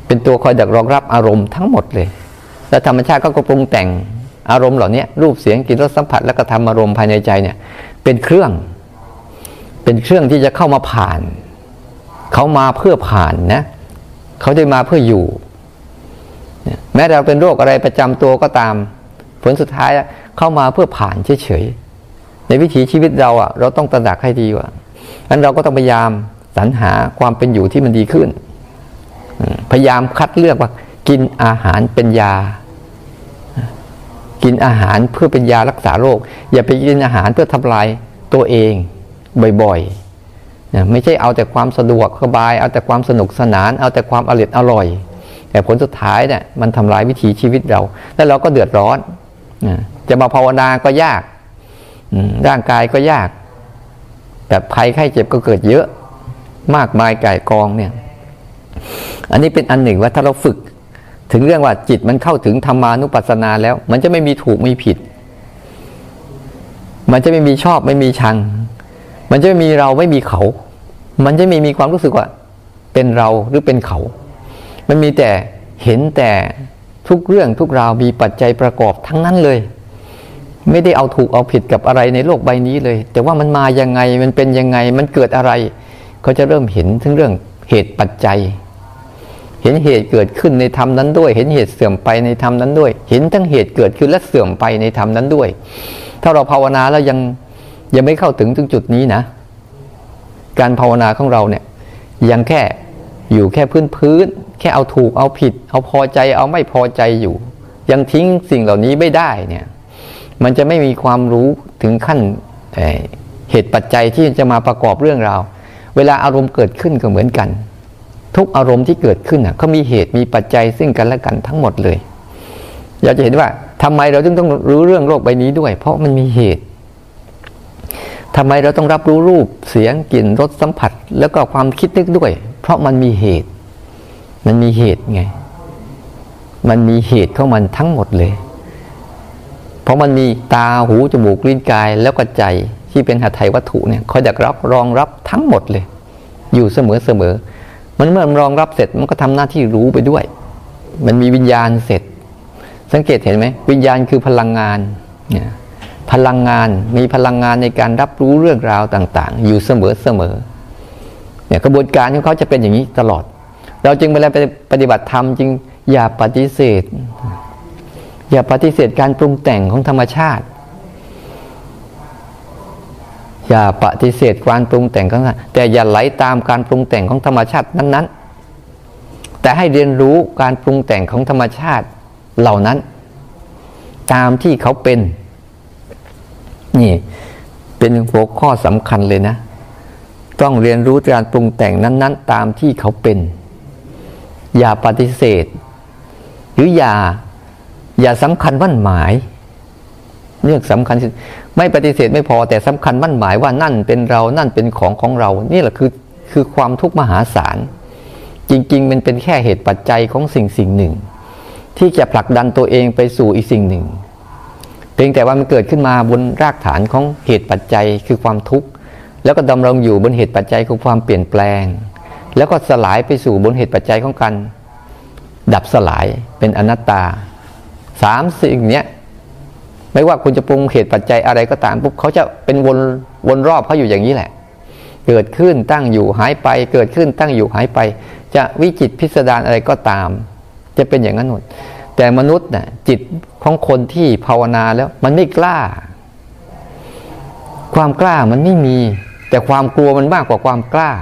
เป็นตัวคอยดักรองรับอารมณ์ทั้งหมดเลย และธรรมชาติก็ปรุงแต่งอารมณ์เหล่านี้รูปเสียงกลิ่นรสสัมผัสแล้วก็ทำอารมณ์ภายในใจเนี่ยเป็นเครื่อง เป็นเครื่องที่จะเข้ามาผ่าน เขามาเพื่อผ่านนะเขาได้มาเพื่ออยู่ แม้เราเป็นโรคอะไรประจำตัวก็ตาม ผลสุดท้ายเข้ามาเพื่อผ่านเฉยๆ ในวิถีชีวิตเราอะ เราต้องตระหนักให้ดีว่างั้นเราก็ต้องพยายามสรรหาความเป็นอยู่ที่มันดีขึ้น พยายามคัดเลือกว่ากินอาหารเป็นยา กินอาหารเพื่อเป็นยารักษาโรค อย่าไปกินอาหารเพื่อทำลายตัวเองบ่อยๆ ไม่ใช่เอาแต่ความสะดวกสบาย เอาแต่ความสนุกสนาน เอาแต่ความอร่อยอร่อย แต่ผลสุดท้ายเนี่ยมันทำลายวิถีชีวิตเรา แล้วเราก็เดือดร้อนจะมาภาวนาก็ยากร่างกายก็ยาก แต่ภัยไข้เจ็บก็เกิดเยอะ มากมายไก่กองเนี่ย อันนี้เป็นอันหนึ่งว่าถ้าเราฝึก ถึงเรื่องว่าจิตมันเข้าถึงธรรมานุปัสสนาแล้ว มันจะไม่มีถูกไม่ผิด มันจะไม่มีชอบไม่มีชัง มันจะไม่มีเราไม่มีเขา มันจะไม่มีความรู้สึกว่า เป็นเราหรือเป็นเขา มันมีแต่เห็นแต่ทุกเรื่องทุกราวมีปัจจัยประกอบทั้งนั้นเลย ไม่ได้เอาถูกเอาผิดกับอะไรในโลกใบนี้เลย แต่ว่ามันมายังไงมันเป็นยังไงมันเกิดอะไรเขาจะเริ่มเห็นทั้งเรื่องเหตุปัจจัย เห็นเหตุเกิดขึ้นในธรรมนั้นด้วย เห็นเหตุเสื่อมไปในธรรมนั้นด้วย เห็นทั้งเหตุเกิดขึ้นและเสื่อมไปในธรรมนั้นด้วย ถ้าเราภาวนาแล้วยังยังไม่เข้าถึงถึงจุดนี้นะ การภาวนาของเราเนี่ยยังแค่ อยู่แค่พื้นพื้น แค่เอาถูกเอาผิด เอาพอใจเอาไม่พอใจอยู่ ยังทิ้งสิ่งเหล่านี้ไม่ได้เนี่ยมันจะไม่มีความรู้ถึงขั้นเหตุปัจจัยที่จะมาประกอบเรื่องราว เวลาอารมณ์เกิดขึ้นก็เหมือนกัน ทุกอารมณ์ที่เกิดขึ้นอะเขามีเหตุมีปัจจัยซึ่งกันและกันทั้งหมดเลย อยากจะเห็นว่าทำไมเราจึงต้องรู้เรื่องโลกใบนี้ด้วย เพราะมันมีเหตุทำไมเราต้องรับรู้รูปเสียงกลิ่นรสสัมผัส แล้วก็ความคิดนึกด้วย เพราะมันมีเหตุ มันมีเหตุไง มันมีเหตุของมันทั้งหมดเลย เพราะมันมีตาหูจมูกลิ้นกายแล้วก็ใจที่เป็นหัตถวัตถุเนี่ยคอยดักรับรองรับทั้งหมดเลย อยู่เสมอเสมอมันเมื่อมันรองรับเสร็จมันก็ทำหน้าที่รู้ไปด้วย มันมีวิญญาณเสร็จ สังเกตเห็นไหมวิญญาณคือพลังงานเนี่ยพลังงานมีพลังงานในการรับรู้เรื่องราวต่าง ๆ อยู่เสมอเสมอ เนี่ยกระบวนการของเขาจะเป็นอย่างนี้ตลอด เราจึงเวลาไปปฏิบัติธรรมจึงอย่าปฏิเสธ อย่าปฏิเสธการปรุงแต่งของธรรมชาติ อย่าปฏิเสธการปรุงแต่งของแต่อย่าไหลตามการปรุงแต่งของธรรมชาตินั้น ๆ แต่ให้เรียนรู้การปรุงแต่งของธรรมชาติเหล่านั้น ตามที่เขาเป็น นี่เป็นหัวข้อสำคัญเลยนะ ต้องเรียนรู้การปรุงแต่งนั้น ๆ ตามที่เขาเป็น อย่าปฏิเสธ หรืออย่าอย่าสำคัญมั่นหมายเรื่องสำคัญไม่ปฏิเสธไม่พอแต่สำคัญมั่นหมายว่านั่นเป็นเรานั่นเป็นของของเรา นี่แหละคือคือความทุกข์มหาศาล จริง ๆ มันเป็นแค่เหตุปัจจัยของสิ่งสิ่งหนึ่ง ที่จะผลักดันตัวเองไปสู่อีกสิ่งหนึ่งเพียงแต่ว่ามันเกิดขึ้นมาบนรากฐานของเหตุปัจจัยคือความทุกข์ แล้วก็ดำรงอยู่บนเหตุปัจจัยของความเปลี่ยนแปลง แล้วก็สลายไปสู่บนเหตุปัจจัยของการดับสลายเป็นอนัตตาสามสิ่งเนี้ยไม่ว่าคุณจะปรุงเหตุปัจจัยอะไรก็ตามปุ๊บเขาจะเป็นวนวนรอบเขาอยู่อย่างนี้แหละ เกิดขึ้นตั้งอยู่หายไป เกิดขึ้นตั้งอยู่หายไป จะวิจิตพิสดารอะไรก็ตาม จะเป็นอย่างนั้นหมดแต่มนุษย์น่ะจิตของคนที่ภาวนาแล้วมันไม่กล้า ความกล้ามันไม่มี แต่ความกลัวมันมากกว่าความกล้า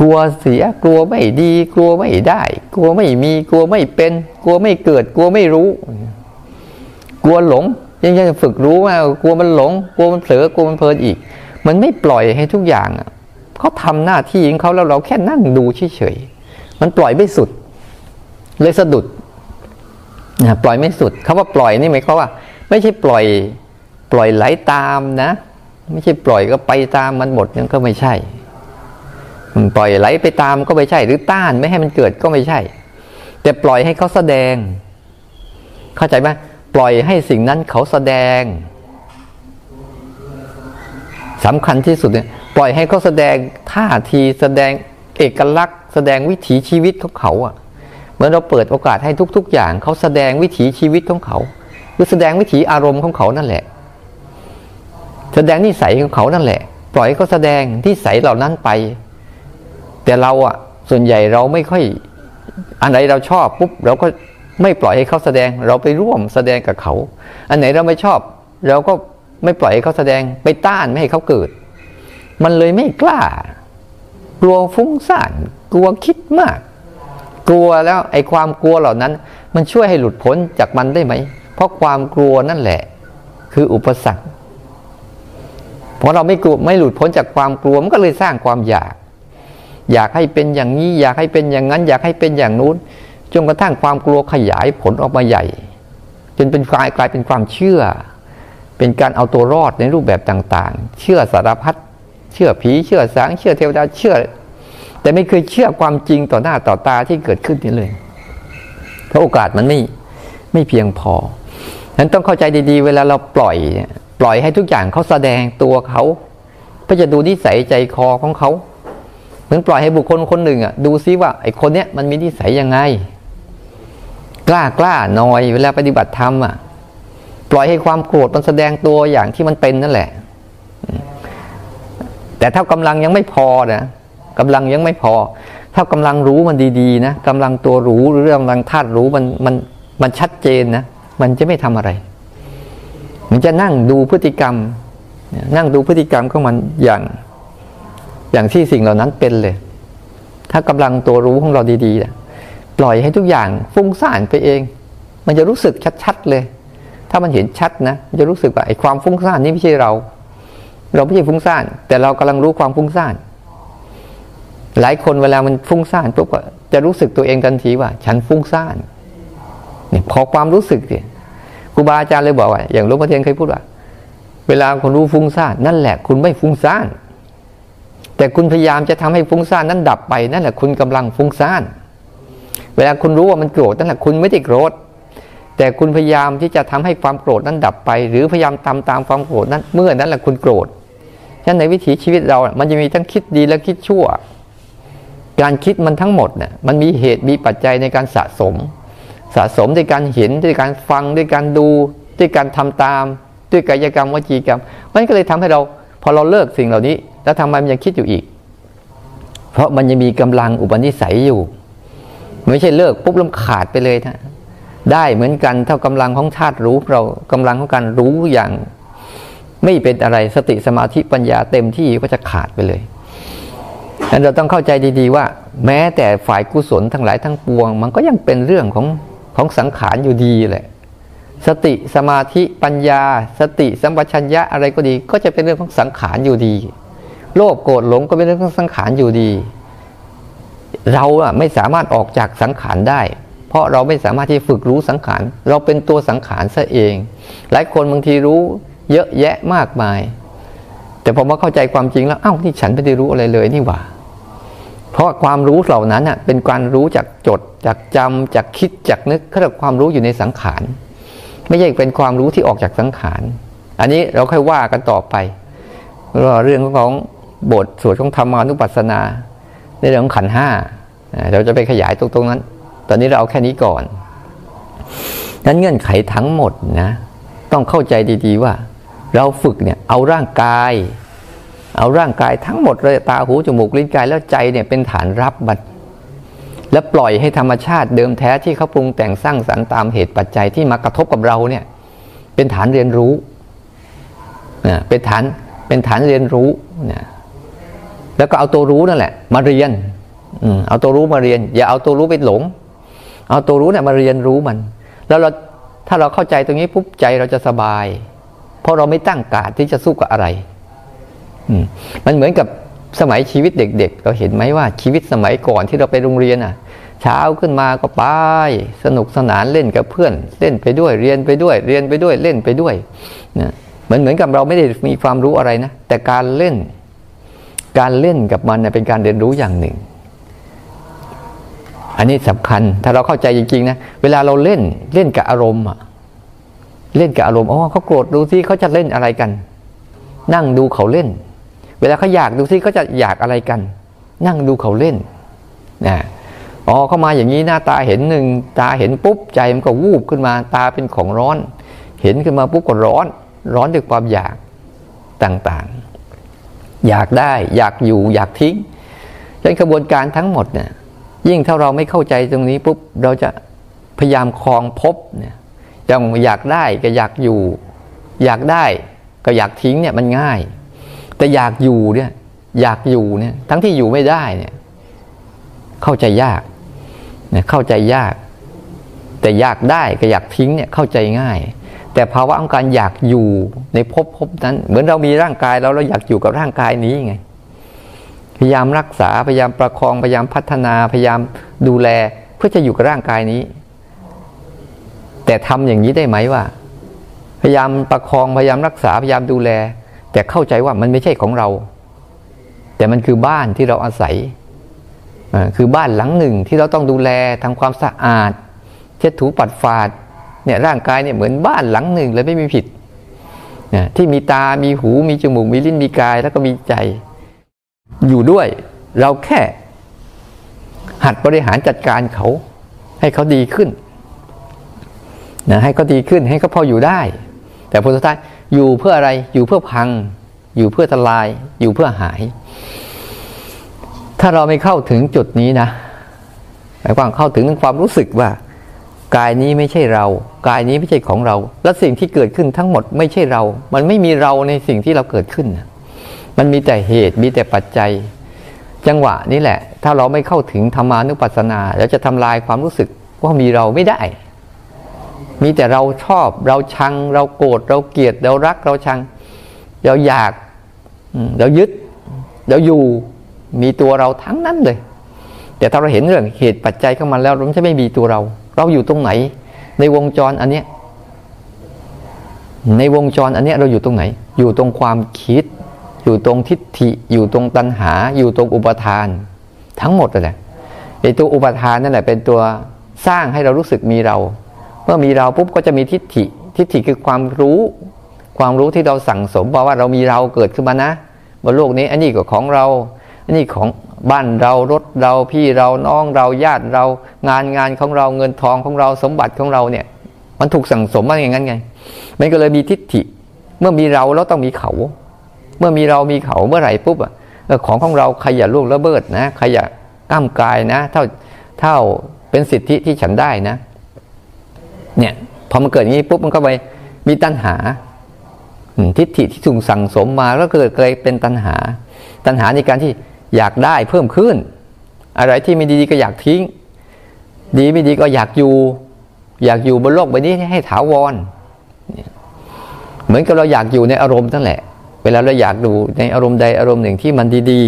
กลัวเสียกลัวไม่ดี กลัวไม่ได้ กลัวไม่มีกลัวไม่เป็น กลัวไม่เกิด กลัวไม่รู้ กลัวหลง ยังจะฝึกรู้ว่ากลัวมันหลง กลัวมันเผลอกลัวมันเพลินอีก มันไม่ปล่อยให้ทุกอย่างเขาทำหน้าที่ของเขาแล้วเราแค่นั่งดูเฉยๆมันปล่อยไม่สุด เลยสะดุดนะปล่อยไม่สุดคาว่าปล่อยนี่หมายความว่า ไม่ใช่ปล่อยปล่อยไหลตามนะ ไม่ใช่ปล่อยก็ไปตามมันหมดนั่นก็ไม่ใช่มันปล่อยไหลไปตามก็ไม่ใช่ หรือต้านไม่ให้มันเกิดก็ไม่ใช่ แต่ปล่อยให้เขาแสดง เข้าใจไหมปล่อยให้สิ่งนั้นเขาแสดงสำคัญที่สุดเนี่ยปล่อยให้เขาแสดงท่าทีแสดงเอกลักษณ์ แสดงวิถีชีวิตของเขาอะเมื่อเราเปิดโอกาสให้ทุก ๆ อย่างเขาแสดงวิถีชีวิตของเขาคือแสดงวิถีอารมณ์ของเขานั่นแหละ แสดงนิสัยของเขานั่นแหละ ปล่อยเขาแสดงนิสัยเหล่านั้นไป แต่เราอะส่วนใหญ่เราไม่ค่อยอันไหนเราชอบปุ๊บเราก็ไม่ปล่อยให้เขาแสดง เราไปร่วมแสดงกับเขา อันไหนเราไม่ชอบเราก็ไม่ปล่อยให้เขาแสดงไปต้านไม่ให้เขาเกิด มันเลยไม่กล้า กลัวฟุ้งซ่านกลัวคิดมาก กลัวแล้วไอ้ความกลัวเหล่านั้น มันช่วยให้หลุดพ้นจากมันได้ไหม เพราะความกลัวนั่นแหละ คืออุปสรรค เพราะเราไม่กลัวไม่หลุดพ้นจากความกลัวมันก็เลยสร้างความอยาก อยากให้เป็นอย่างนี้ อยากให้เป็นอย่างนั้น อยากให้เป็นอย่างนู้นจนกระทั่งความกลัวขยายผลออกมาใหญ่ จนเป็นกลายกลายเป็นความเชื่อ เป็นการเอาตัวรอดในรูปแบบต่างๆ เชื่อสารพัดเชื่อผีเชื่อสางเชื่อเทวดาเชื่อ แต่ไม่เคยเชื่อความจริงต่อหน้าต่อตาที่เกิดขึ้นนี่เลยเพราะโอกาสมันไม่ไม่เพียงพอฉะนั้นต้องเข้าใจดีๆ เวลาเราปล่อย ปล่อยให้ทุกอย่างเขาแสดงตัวเขาเพื่อจะดูนิสัยใจคอของเขาเหมือนปล่อยให้บุคคลคนหนึ่งอะดูซิว่าไอ้คนเนี้ยมันมีนิสัยยังไง กล้ากล้าหน่อยเวลาปฏิบัติธรรมอะปล่อยให้ความโกรธมันแสดงตัวอย่างที่มันเป็นนั่นแหละ แต่ถ้ากำลังยังไม่พอนะกำลังยังไม่พอ ถ้ากำลังรู้มันดีๆนะกำลังตัวรู้หรือกำลังธาตุรู้มันมันมันชัดเจนนะมันจะไม่ทำอะไร มันจะนั่งดูพฤติกรรม นั่งดูพฤติกรรมของมันอย่าง อย่างที่สิ่งเหล่านั้นเป็นเลย ถ้ากำลังตัวรู้ของเราดีๆปล่อยให้ทุกอย่างฟุ้งซ่านไปเอง มันจะรู้สึกชัดๆเลย ถ้ามันเห็นชัดนะจะรู้สึกว่าไอ้ความฟุ้งซ่านนี้ไม่ใช่เรา เราไม่ใช่ฟุ้งซ่าน แต่เรากำลังรู้ความฟุ้งซ่าน หลายคนเวลามันฟุ้งซ่านปุ๊บก็จะรู้สึกตัวเองทันทีว่า ฉันฟุ้งซ่านนี่พอความรู้สึกเนี่ย รูบาอาจารย์เลยบอกว่าอย่างหลวงพ่อเทียนเคยพูดว่า เวลาคุณรู้ฟุ้งซ่านนั่นแหละ คุณไม่ฟุ้งซ่านแต่คุณพยายามจะทำให้ฟุ้งซ่านนั้นดับไปนั่นแหละคุณกำลังฟุ้งซ่านเวลาคุณรู้ว่ามันโกรธนั่นแหละคุณไม่ได้โกรธแต่คุณพยายามที่จะทำให้ความโกรธนั้นดับไป หรือพยายามตามตามความโกรธนั้น เมื่อนั้นแหละคุณโกรธฉะนั้นในวิถีชีวิตเรา มันจะมีทั้งคิดดีและคิดชั่ว การคิดมันทั้งหมดเนี่ยมันมีเหตุมีปัจจัยในการสะสม สะสมด้วยการเห็นด้วยการฟังด้วยการดูด้วยการทำตาม ด้วยกายกรรมวจีกรรมมันก็เลยทำให้เราพอเราเลิกสิ่งเหล่านี้ แล้วทำไมมันยังคิดอยู่อีก เพราะมันยังมีกำลังอุปนิสัยอยู่ไม่ใช่เลิกปุ๊บแล้วขาดไปเลยนะได้เหมือนกันเท่ากำลังของธาตุรู้เรากำลังของการรู้อย่างไม่เป็นอะไรสติสมาธิปัญญาเต็มที่ก็จะขาดไปเลยนั้นเราต้องเข้าใจดีๆว่า แม้แต่ฝ่ายกุศลทั้งหลายทั้งปวง มันก็ยังเป็นเรื่องของ ของสังขารอยู่ดีแหละ สติสมาธิปัญญา สติสัมปชัญญะอะไรก็ดี ก็จะเป็นเรื่องของสังขารอยู่ดี โลภโกรธหลงก็เป็นเรื่องของสังขารอยู่ดี เราอะไม่สามารถออกจากสังขารได้ เพราะเราไม่สามารถที่ฝึกรู้สังขาร เราเป็นตัวสังขารซะเอง หลายคนบางทีรู้เยอะแยะมากมาย แต่พอมาเข้าใจความจริงแล้ว เอ้านี่ฉันไม่ได้รู้อะไรเลยนี่หว่า เพราะความรู้เหล่านั้นเป็นการรู้จากจดจากจำจากคิดจากนึกเขาเรียกความรู้อยู่ในสังขาร ไม่ใช่เป็นความรู้ที่ออกจากสังขาร อันนี้เราค่อยว่ากันต่อไปเรื่องของบทสวดของธรรมานุปัสสนา ในเรื่องของขันห้าเราจะไปขยายตรงตรงนั้น ตอนนี้เราเอาแค่นี้ก่อนนั้นเงื่อนไขทั้งหมดนะ ต้องเข้าใจดีๆว่า เราฝึกเนี่ยเอาร่างกาย เอาร่างกายทั้งหมดเลยตาหูจมูกลิ้นกายแล้วใจเนี่ยเป็นฐานรับบัดแล้วปล่อยให้ธรรมชาติเดิมแท้ที่เขาปรุงแต่งสร้างสรรค์ตามเหตุปัจจัยที่มากระทบกับเราเนี่ย เป็นฐานเรียนรู้นะเป็นฐานเป็นฐานเรียนรู้นะแล้วก็เอาตัวรู้นั่นแหละ มาเรียนเอาตัวรู้มาเรียน อย่าเอาตัวรู้ไปหลง เอาตัวรู้เนี่ยมาเรียนรู้มัน แล้วเราถ้าเราเข้าใจตรงนี้ปุ๊บใจเราจะสบาย เพราะเราไม่ตั้งกาดที่จะสู้กับอะไร มันเหมือนกับสมัยชีวิตเด็ก ๆ เราเห็นไหมว่าชีวิตสมัยก่อนที่เราไปโรงเรียนอะ เช้าขึ้นมาก็ไป สนุกสนานเล่นกับเพื่อน เล่นไปด้วยเรียนไปด้วย เรียนไปด้วยเล่นไปด้วยนะเหมือนเหมือนกับเราไม่ได้มีความรู้อะไรนะ แต่การเล่น การเล่นกับมันเป็นการเรียนรู้อย่างหนึ่ง อันนี้สำคัญถ้าเราเข้าใจจริงๆนะเวลาเราเล่นเล่นกับอารมณ์อะเล่นกับอารมณ์อ๋อเขาโกรธดูสิเขาจะเล่นอะไรกัน นั่งดูเขาเล่น เวลาเขาอยากดูซิเขาจะอยากอะไรกัน นั่งดูเขาเล่นนะอ๋อเข้ามาอย่างนี้หน้าตาเห็นหนึ่งตาเห็นปุ๊บใจมันก็วูบขึ้นมาตาเป็นของร้อน เห็นขึ้นมาปุ๊บก็ร้อน ร้อนด้วยความอยากต่างๆ อยากได้อยากอยู่อยากทิ้งฉะนั้นกระบวนการทั้งหมดเนี่ยยิ่งถ้าเราไม่เข้าใจตรงนี้ปุ๊บเราจะพยายามคลองพบเนี่ยอย่างอยากได้ก็อยากอยู่ อยากได้ก็อยากทิ้งเนี่ยมันง่าย แต่อยากอยู่เนี่ยอยากอยู่เนี่ยทั้งที่อยู่ไม่ได้เนี่ยเข้าใจยากเนี่ยเข้าใจยาก แต่อยากได้กับอยากทิ้งเนี่ยเข้าใจง่าย แต่ภาวะของการอยากอยู่ในภพภพนั้น เหมือนเรามีร่างกายเราเราอยากอยู่กับร่างกายนี้ไงพยายามรักษาพยายามประคองพยายามพัฒนาพยายามดูแลเพื่อจะอยู่กับร่างกายนี้ แต่ทำอย่างนี้ได้ไหมว่า พยายามประคองพยายามรักษาพยายามดูแล แต่เข้าใจว่ามันไม่ใช่ของเรา แต่มันคือบ้านที่เราอาศัยคือบ้านหลังหนึ่งที่เราต้องดูแลทำความสะอาด เช็ดถูปัดฝาดเนี่ยร่างกายเนี่ยเหมือนบ้านหลังหนึ่งเลยไม่มีผิดที่มีตา มีหู มีจมูก มีลิ้น มีกาย แล้วก็มีใจ อยู่ด้วย เราแค่ หัดบริหารจัดการเขา ให้เขาดีขึ้นนะให้เขาดีขึ้น ให้เขาพออยู่ได้ แต่ผลสุดท้าย อยู่เพื่ออะไรอยู่เพื่อพัง อยู่เพื่อทลาย อยู่เพื่อหาย ถ้าเราไม่เข้าถึงจุดนี้นะหมายความเข้าถึงความรู้สึกว่ากายนี้ไม่ใช่เรา กายนี้ไม่ใช่ของเรา และสิ่งที่เกิดขึ้นทั้งหมดไม่ใช่เรา มันไม่มีเราในสิ่งที่เราเกิดขึ้น มันมีแต่เหตุ มีแต่ปัจจัย จังหวะนี้แหละ ถ้าเราไม่เข้าถึงธรรมานุปัสสนาแล้วจะทำลายความรู้สึกว่ามีเราไม่ได้ มีแต่เราชอบเราชัง เราโกรธเราเกลียดเรารักเราชัง เราอยากเรายึดเราอยู่มีตัวเราทั้งนั้นเลย แต่ถ้าเราเห็นเรื่องเหตุปัจจัยเข้ามาแล้วมันจะไม่มีตัวเรา เราอยู่ตรงไหน ในวงจรอันเนี้ยในวงจรอันเนี้ยเราอยู่ตรงไหน อยู่ตรงความคิด อยู่ตรงทิฏฐิ อยู่ตรงตัณหา อยู่ตรงอุปทาน ทั้งหมดเลยไอตัวอุปทานนั่นแหละเป็นตัวสร้างให้เรารู้สึกมีเรา มื่อมีเราปุ๊บก็จะมีทิฏฐิ ทิฏฐิคือความรู้ ความรู้ที่เราสั่งสมว่าเรามีเราเกิดขึ้นมานะบนโลกนี้อันนี้ก็ของเรา อันนี้ของบ้านเรารถเราพี่เราน้องเราญาติเรางานงานของเราเงินทองของเราสมบัติของเราเนี่ย มันถูกสั่งสมมาอย่างนั้นไง มันก็เลยมีทิฏฐิ เมื่อมีเราแล้วต้องมีเขา เมื่อมีเรามีเขาเมื่อไหร่ปุ๊บอะของของเราใครอย่าล่วงละเบิดนะใครอย่าก้ามกายนะ เท่าเท่าเป็นสิทธิที่ฉันได้นะ เนี่ยพอมันเกิดอย่างนี้ปุ๊บมันก็ไปมีตัณหาทิฏฐิที่ถูกสั่งสมมาแล้วเกิดเกิดเป็นตัณหา ตัณหาในการที่อยากได้เพิ่มขึ้น อะไรที่ไม่ดีก็อยากทิ้ง ดีไม่ดีก็อยากอยู่ อยากอยู่บนโลกใบนี้ให้ถาวร เหมือนกับเราอยากอยู่ในอารมณ์นั่นแหละ เวลาเราอยากดูในอารมณ์ใดอารมณ์หนึ่งที่มันดี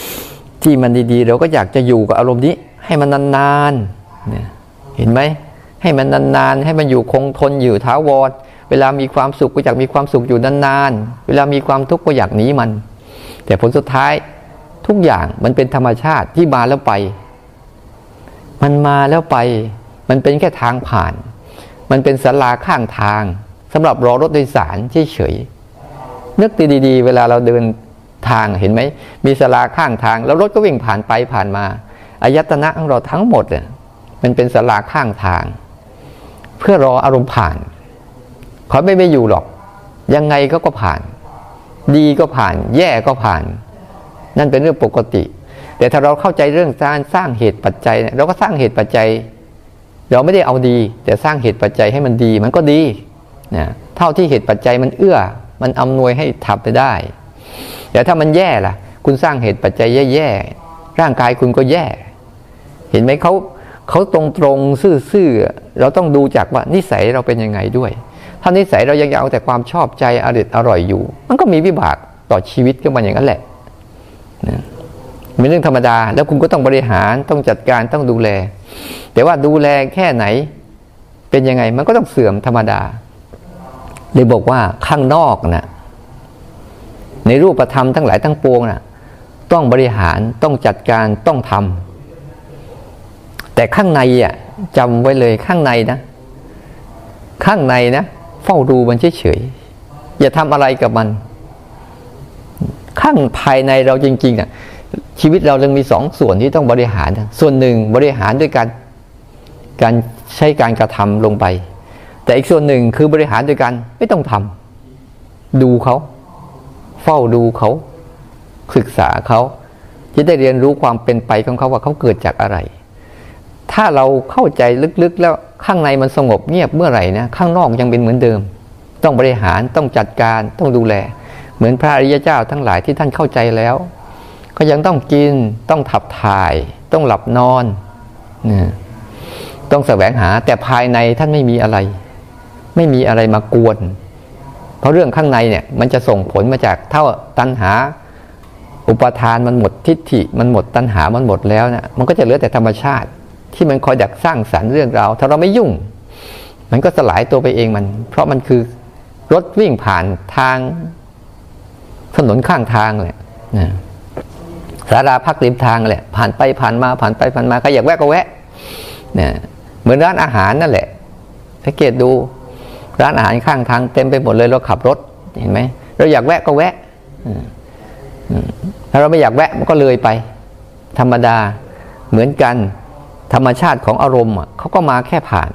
ๆ ที่มันดีๆ เราก็อยากจะอยู่กับอารมณ์นี้ให้มันนานๆเห็นไหม ให้มันนานๆ ให้มันอยู่คงทนอยู่ท้าวร เวลามีความสุขก็อยากมีความสุขอยู่นานๆ เวลามีความทุกข์ก็อยากหนีมัน แต่ผลสุดท้ายทุกอย่างมันเป็นธรรมชาติที่มาแล้วไป มันมาแล้วไป มันเป็นแค่ทางผ่าน มันเป็นสลาข้างทางสำหรับรอรถโดยสารเฉยๆนึกดีๆ เวลาเราเดินทางเห็นไหม มีสลาข้างทาง แล้วรถก็วิ่งผ่านไปผ่านมาอายตนะของเราทั้งหมดเนี่ยมันเป็นสลาข้างทาง เพื่อรออารมณ์ผ่านเขาไม่ไม่อยู่หรอก ยังไงก็ก็ผ่าน ดีก็ผ่าน แย่ก็ผ่าน นั่นเป็นเรื่องปกติ แต่ถ้าเราเข้าใจเรื่องการสร้างเหตุปัจจัยเราก็สร้างเหตุปัจจัย เราไม่ได้เอาดี แต่สร้างเหตุปัจจัยให้มันดี มันก็ดีนะเท่าที่เหตุปัจจัยมันเอื้อ มันอำนวยให้ทำไปได้ แต่ถ้ามันแย่ล่ะ คุณสร้างเหตุปัจจัยแย่ๆร่างกายคุณก็แย่ เห็นไหมเขา เขาตรงตรงซื่อๆเราต้องดูจากว่านิสัยเราเป็นยังไงด้วย ถ้านิสัยเรายังเอาแต่ความชอบใจอริดอร่อยอยู่ มันก็มีวิบากต่อชีวิตก็มันอย่างนั้นแหละนะเป็นเรื่องธรรมดา แล้วคุณก็ต้องบริหารต้องจัดการต้องดูแล แต่ว่าดูแลแค่ไหน เป็นยังไงมันก็ต้องเสื่อมธรรมดาเลยบอกว่าข้างนอกนะ่ะในรูปธรรมทั้งหลายทั้งปวงนะ่ะต้องบริหารต้องจัดการต้องทำ แต่ข้างในอะจำไว้เลยข้างในนะ ข้างในนะ เฝ้าดูมันเฉยๆอย่าทำอะไรกับมัน ข้างภายในเราจริงๆอะชีวิตเรายังมีสองส่วนที่ต้องบริหาร ส่วนหนึ่งบริหารด้วยการการใช้การกระทำลงไป แต่อีกส่วนหนึ่งคือบริหารโดยการไม่ต้องทำดูเขาเฝ้าดูเขา ศึกษาเขาจะได้เรียนรู้ความเป็นไปของเขาว่าเขาเกิดจากอะไร ถ้าเราเข้าใจลึกๆ แล้วข้างในมันสงบเงียบเมื่อไหร่นะข้างนอกยังเป็นเหมือนเดิม ต้องบริหารต้องจัดการต้องดูแล เหมือนพระอริยเจ้าทั้งหลายที่ท่านเข้าใจแล้ว ก็ยังต้องกินต้องขับถ่าย ต้องหลับนอนนะต้องแสวงหาแต่ภายในท่านไม่มีอะไร ไม่มีอะไรมากวน เพราะเรื่องข้างในเนี่ยมันจะส่งผลมาจากเท่าตัณหาอุปทานมันหมดทิฏฐิมันหมดตัณหามันหมดแล้วเนะมันก็จะเหลือแต่ธรรมชาติ ที่มันคอยดักสร้างสรรค์เรื่องราวถ้าเราไม่ยุ่ง มันก็สลายตัวไปเองมัน เพราะมันคือรถวิ่งผ่านทางถนนข้างทางเลยนะสาราพักริมทางแหละ ผ่านไปผ่านมาผ่านไปผ่านมาใครอยากแวะก็แวะเนี่ยเหมือนร้านอาหารนั่นแหละสังเกตดูร้านอาหารข้างทางเต็มไปหมดเลยเราขับรถเห็นไหมเราอยากแวะก็แวะถ้าเราไม่อยากแวะมันก็เลยไป ธรรมดาเหมือนกัน ธรรมชาติของอารมณ์เขาก็มาแค่ผ่าน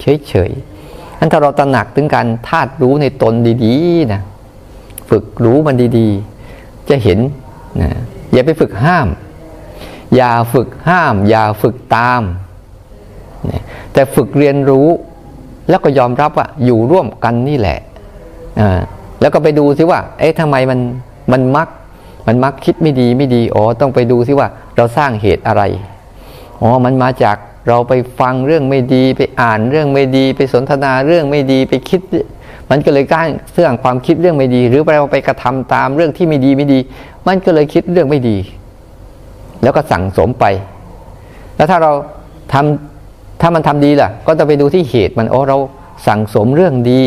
เฉยๆนั้นถ้าเราตระหนักถึงการธาตุรู้ในตนดีๆนะฝึกรู้มันดีๆ จะเห็นนะอย่าไปฝึกห้าม อย่าฝึกห้าม อย่าฝึกตาม แต่ฝึกเรียนรู้แล้วก็ยอมรับว่าอยู่ร่วมกันนี่แหละ แล้วก็ไปดูซิว่า เอ๊ะทำไมมันมันมัก มันมักคิดไม่ดีไม่ดี อ๋อ ต้องไปดูซิว่าเราสร้างเหตุอะไร อ๋อมันมาจากเราไปฟังเรื่องไม่ดีไปอ่านเรื่องไม่ดี ไปสนทนาเรื่องไม่ดีไปคิด มันก็เลยก้างเสื่องความคิดเรื่องไม่ดี หรือเราไปกระทำตามเรื่องที่ไม่ดีไม่ดี มันก็เลยคิดเรื่องไม่ดี แล้วก็สั่งสมไป แล้วถ้าเราทำถ้ามันทำดีล่ะ ก็จะไปดูที่เหตุมันโอ้เราสั่งสมเรื่องดี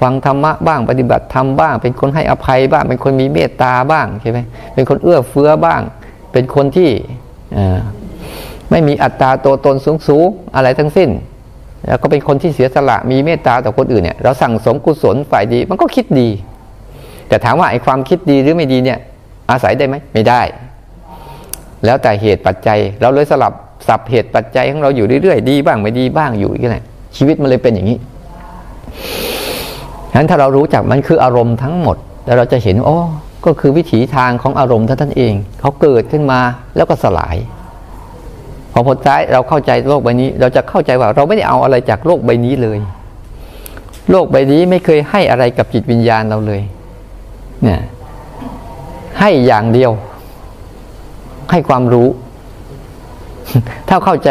ฟังธรรมะบ้างปฏิบัติธรรมบ้าง เป็นคนให้อภัยบ้าง เป็นคนมีเมตตาบ้างใช่ไหมเป็นคนเอื้อเฟื้อบ้าง เป็นคนที่ ไม่มีอัตราตัวตนสูงสูงอะไรทั้งสิ้น แล้วก็เป็นคนที่เสียสละมีเมตตาต่อคนอื่นเนี่ยเราสั่งสมกุศลฝ่ายดีมันก็คิดดี แต่ถามว่าไอ้ความคิดดีหรือไม่ดีเนี่ยอาศัยได้ไหมไม่ได้ แล้วแต่เหตุปัจจัยเราเลยสลับสับเหตุปัจจัยของเราอยู่เรื่อยๆดีบ้างไม่ดีบ้างอยู่อย่างนี้ชีวิตมันเลยเป็นอย่างนี้ฉะนั้นถ้าเรารู้จักมันคืออารมณ์ทั้งหมด แล้วเราจะเห็นโอ้ก็คือวิถีทางของอารมณ์ท่านเองเขาเกิดขึ้นมาแล้วก็สลาย อผลท้ายเราเข้าใจโลกใบนี้ เราจะเข้าใจว่าเราไม่ได้เอาอะไรจากโลกใบนี้เลย โลกใบนี้ไม่เคยให้อะไรกับจิตวิญญาณเราเลย เนี่ยให้อย่างเดียว ให้ความรู้ ถ้าเข้าใจ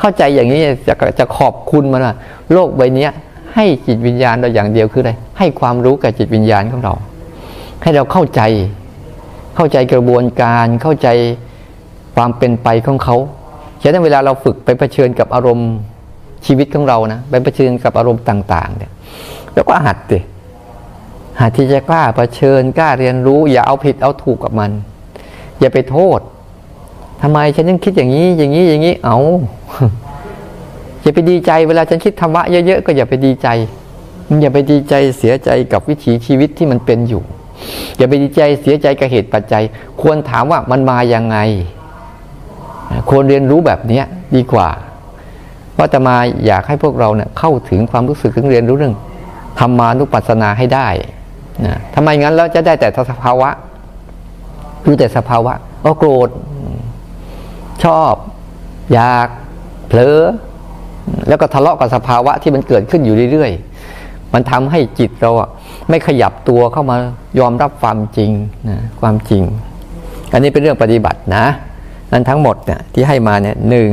เข้าใจอย่างนี้จะจะขอบคุณมันว่าโลกใบนี้ให้จิตวิญญาณเราอย่างเดียวคืออะไรให้ความรู้กับจิตวิญญาณของเรา ให้เราเข้าใจ เข้าใจกระบวนการเข้าใจความเป็นไปของเขา ฉะนั้นเวลาเราฝึกไปเผชิญกับอารมณ์ชีวิตของเรานะไปเผชิญกับอารมณ์ต่าง ๆ เนี่ยแล้วก็หัดดิหัดที่จะกล้าเผชิญกล้าเรียนรู้ อย่าเอาผิดเอาถูกกับมัน อย่าไปโทษทำไมฉันยังคิดอย่างนี้ อย่างนี้อย่างนี้เอาอย่าไปดีใจเวลาฉันคิดธรรมะเยอะๆก็อย่าไปดีใจอย่าไปดีใจเสียใจกับวิถีชีวิตที่มันเป็นอยู่ อย่าไปดีใจเสียใจกับเหตุปัจจัย ควรถามว่ามันมาอยังไง ควรเรียนรู้แบบนี้ดีกว่าว่าจะมาอยากให้พวกเราเนี่ยเข้าถึงความรู้สึกถึงเรียนรู้เรื่องธรรมานุปัสสนาให้ได้นะทำไมงั้นเราจะได้แต่สภาวะรู้แต่สภาวะก็โกรธ ชอบ อยาก เผลอ แล้วก็ทะเลาะกับสภาวะที่มันเกิดขึ้นอยู่เรื่อยๆ มันทำให้จิตเราอะไม่ขยับตัวเข้ามายอมรับความจริงนะความจริง อันนี้เป็นเรื่องปฏิบัตินะ นั้นทั้งหมดเนี่ยที่ให้มาเนี่ยหนึ่ง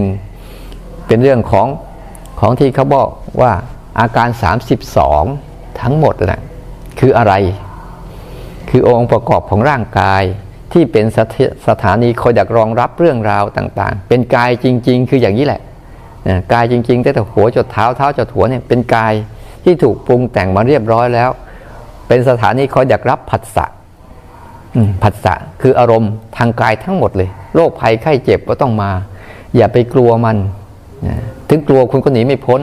เป็นเรื่องของของที่เขาบอกว่าอาการ 32 ทั้งหมดนะคืออะไร คือองค์ประกอบของร่างกายที่เป็นสถานีคอยดักรองรับเรื่องราวต่างๆ เป็นกายจริง ๆ คืออย่างนี้แหละกายจริงๆตั้งแต่หัวจดเท้าเท้าจดหัวเนี่ยเป็นกายที่ถูกปรุงแต่งมาเรียบร้อยแล้ว เป็นสถานีคอยอยากรับผัสสะ ผัสสะคืออารมณ์ทางกายทั้งหมดเลยโรคภัยไข้เจ็บก็ต้องมา อย่าไปกลัวมันถึงกลัวคุณก็หนีไม่พ้น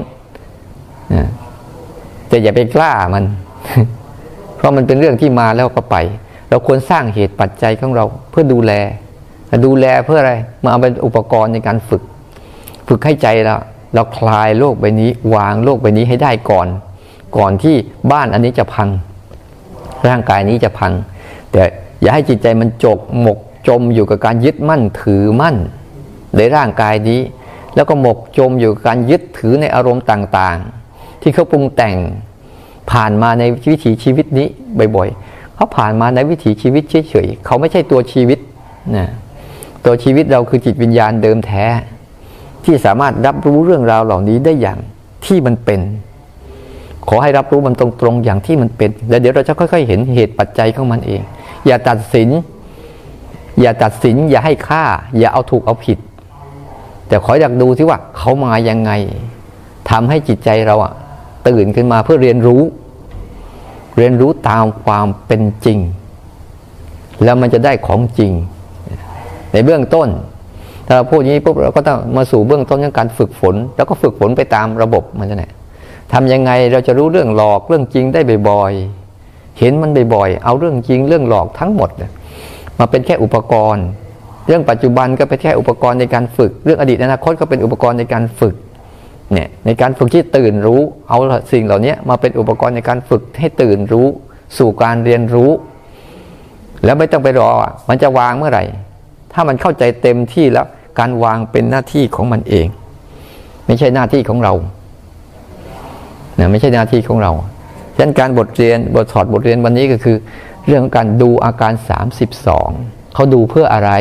แต่อย่าไปกล้ามัน เพราะมันเป็นเรื่องที่มาแล้วก็ไป เราควรสร้างเหตุปัจจัยของเราเพื่อดูแล ดูแลเพื่ออะไรมาเอาเป็นอุปกรณ์ในการฝึก ฝึกให้ใจเราเราคลายโลกใบนี้ วางโลกใบนี้ให้ได้ก่อน ก่อนที่บ้านอันนี้จะพัง ร่างกายนี้จะพัง แต่ อย่าให้จิตใจมันจกหมกจมอยู่กับการยึดมั่นถือมั่น ในร่างกายนี้ แล้วก็หมกจมอยู่กับการยึดถือในอารมณ์ต่างๆ ที่เขาปรุงแต่งผ่านมาในวิถีชีวิตนี้บ่อยๆเขาผ่านมาในวิถีชีวิตเฉยๆเขาไม่ใช่ตัวชีวิตนะตัวชีวิตเราคือจิตวิญญาณเดิมแท้ ที่สามารถรับรู้เรื่องราวเหล่านี้ได้อย่างที่มันเป็น ขอให้รับรู้มันตรงๆอย่างที่มันเป็น แล้วเดี๋ยวเราจะค่อย ๆ เห็นเหตุปัจจัยของมันเอง อย่าตัดสิน อย่าตัดสิน อย่าให้ค่า อย่าเอาถูกเอาผิด แต่ขออยากดูที่ว่าเขามายังไงทำให้จิตใจเราอะตื่นขึ้นมาเพื่อเรียนรู้ เรียนรู้ตามความเป็นจริง แล้วมันจะได้ของจริง ในเบื้องต้น ถ้าเราพูดอย่างนี้ปุ๊บเราก็ต้องมาสู่เบื้องต้นของการฝึกฝน แล้วก็ฝึกฝนไปตามระบบมันจะไหนทำยังไงเราจะรู้เรื่องหลอกเรื่องจริงได้บ่อยๆ เห็นมันบ่อยๆ เอาเรื่องจริงเรื่องหลอกทั้งหมดมาเป็นแค่อุปกรณ์ เรื่องปัจจุบันก็เป็นแค่อุปกรณ์ในการฝึก เรื่องอดีตอนาคตก็เป็นอุปกรณ์ในการฝึกเนี่ยในการฝึกที่ตื่นรู้ เอาสิ่งเหล่านี้มาเป็นอุปกรณ์ในการฝึกให้ตื่นรู้ สู่การเรียนรู้ แล้วไม่ต้องไปรอ มันจะวางเมื่อไหร่ ถ้ามันเข้าใจเต็มที่แล้วการวางเป็นหน้าที่ของมันเอง ไม่ใช่หน้าที่ของเราเนี่ยไม่ใช่หน้าที่ของเรา ฉะนั้นการบทเรียนบทถอดบทเรียนวันนี้ก็คือ เรื่องของการดูอาการ 32 เขาดูเพื่ออะไร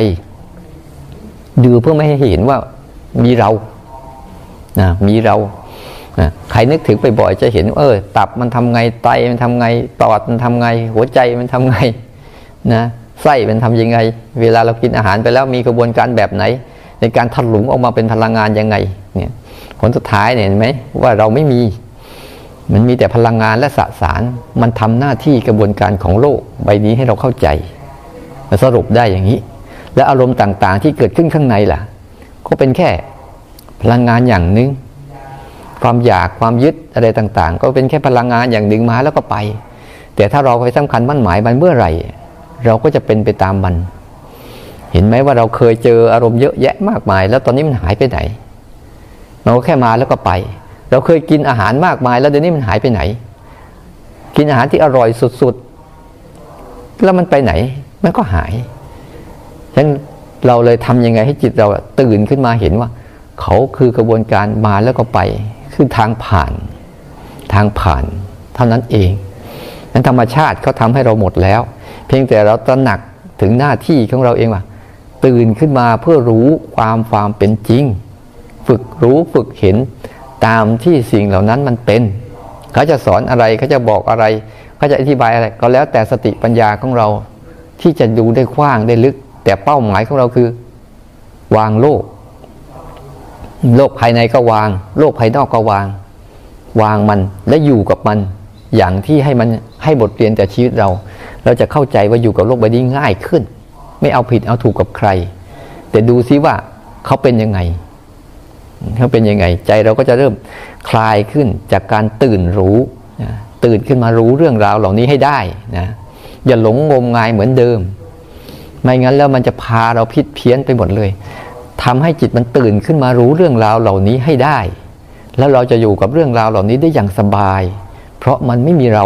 ดูเพื่อไม่ให้เห็นว่ามีเรานะมีเรานะใครนึกถึงไปบ่อยจะเห็น เออ ตับมันทำไงไตมันทำไงปอดมันทำไง หัวใจมันทำไงนะไส้มันทำยังไง เวลาเรากินอาหารไปแล้วมีกระบวนการแบบไหน ในการถลุงออกมาเป็นพลังงานยังไงเนี่ยผลสุดท้ายเนี่ยเห็นไหมว่าเราไม่มี มันมีแต่พลังงานและสสาร มันทำหน้าที่กระบวนการของโลกใบนี้ให้เราเข้าใจสรุปได้อย่างนี้ และอารมณ์ต่างๆ ที่เกิดขึ้นข้างในล่ะ ก็เป็นแค่พลังงานอย่างหนึ่งความอยากความยึดอะไรต่างๆ ก็เป็นแค่พลังงานอย่างหนึ่งมาแล้วก็ไป แต่ถ้าเราไปสำคัญมั่นหมายมันเมื่อไหร่ เราก็จะเป็นไปตามมัน เห็นไหมว่าเราเคยเจออารมณ์เยอะแยะมากมาย แล้วตอนนี้มันหายไปไหนมันก็แค่มาแล้วก็ไป เราเคยกินอาหารมากมาย แล้วเดี๋ยวนี้มันหายไปไหน กินอาหารที่อร่อยสุดๆ แล้วมันไปไหน มันก็หายฉะนั้นเราเลยทำยังไงให้จิตเราตื่นขึ้นมาเห็นว่า เขาคือกระบวนการมาแล้วก็ไป คือทางผ่าน ทางผ่านเท่านั้นเองนั้นธรรมชาติเขาทาให้เราหมดแล้ว เพียงแต่เราตระหนักถึงหน้าที่ของเราเองว่า ตื่นขึ้นมาเพื่อรู้ความความเป็นจริง ฝึกรู้ฝึกเห็น ตามที่สิ่งเหล่านั้นมันเป็น เขาจะสอนอะไรเขาจะบอกอะไร เขาจะอธิบายอะไร ก็แล้วแต่สติปัญญาของเราที่จะดูได้กว้างได้ลึก แต่เป้าหมายของเราคือ วางโลก โลกภายในก็วาง โลกภายนอกก็วาง วางมันและอยู่กับมัน อย่างที่ให้มันให้บทเรียนแต่ชีวิตเรา เราจะเข้าใจว่าอยู่กับโลกใบนี้ง่ายขึ้น ไม่เอาผิดเอาถูกกับใคร แต่ดูซิว่าเขาเป็นยังไง เขาเป็นยังไง ใจเราก็จะเริ่มคลายขึ้นจากการตื่นรู้ตื่นขึ้นมารู้เรื่องราวเหล่านี้ให้ได้นะอย่าหลงงมงายเหมือนเดิม ไม่งั้นแล้วมันจะพาเราพิษเพี้ยนไปหมดเลยทำให้จิตมันตื่นขึ้นมารู้เรื่องราวเหล่านี้ให้ได้ แล้วเราจะอยู่กับเรื่องราวเหล่านี้ได้อย่างสบาย เพราะมันไม่มีเรา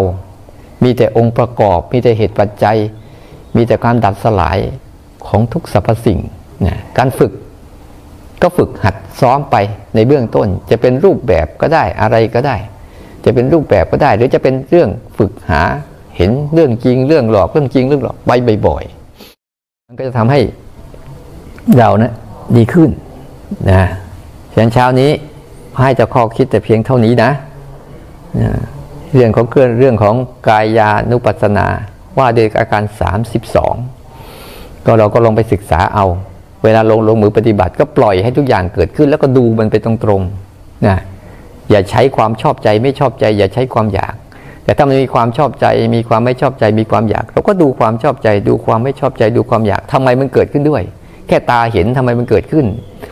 มีแต่องค์ประกอบ มีแต่เหตุปัจจัย มีแต่การดัดสลายของทุกสรรพสิ่งนะการฝึก ก็ฝึกหัดซ้อมไปในเบื้องต้น จะเป็นรูปแบบก็ได้อะไรก็ได้ จะเป็นรูปแบบก็ได้ หรือจะเป็นเรื่องฝึกหาเห็นเรื่องจริงเรื่องหลอกเรื่องจริงเรื่องหลอกไปบ่อยๆมันก็จะทำให้เรานะดีขึ้นนะฉะนั้นเช้านี้ให้เจ้าข้อคิดแต่เพียงเท่านี้นะเรื่องของเรื่องเรื่องของกายานุปัสสนาว่าโดยอาการ 32 ก็เราก็ลองไปศึกษาเอา เวลาลงลงมือปฏิบัติก็ปล่อยให้ทุกอย่างเกิดขึ้น แล้วก็ดูมันไปตรงๆนะอย่าใช้ความชอบใจไม่ชอบใจ อย่าใช้ความอยาก แต่ถ้ามันมีความชอบใจ มีความไม่ชอบใจ มีความอยาก เราก็ดูความชอบใจ ดูความไม่ชอบใจ ดูความอยากทำไมมันเกิดขึ้นด้วย แค่ตาเห็นทำไมมันเกิดขึ้น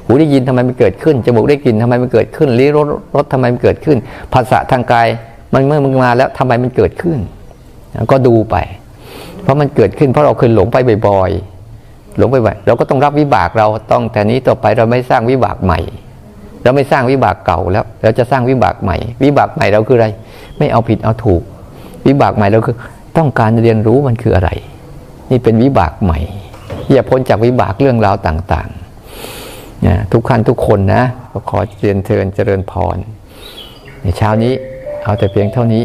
หูได้ยินทำไมมันเกิดขึ้นจมูกได้กลิ่นทำไมมันเกิดขึ้นลิ้นรสรสทำไมมันเกิดขึ้นภาษาทางกายมันเมื่อมันมาแล้วทำไมมันเกิดขึ้น ก็ดูไป เพราะมันเกิดขึ้นเพราะเราเคยหลงไปบ่อยๆ หลงไปบ่อยเราก็ต้องรับวิบากเราต้องแต่นี้ต่อไปเราไม่สร้างวิบากใหม่ เราไม่สร้างวิบากเก่าแล้ว เราจะสร้างวิบากใหม่ วิบากใหม่เราคืออะไร ไม่เอาผิดเอาถูก วิบากใหม่เราคือต้องการเรียนรู้มันคืออะไร นี่เป็นวิบากใหม่อย่าพ้นจากวิบากเรื่องราวต่างๆนะทุกขั้นทุกคนนะขอเรียนเทินเจริญพรในเช้านี้เอาแต่เพียงเท่านี้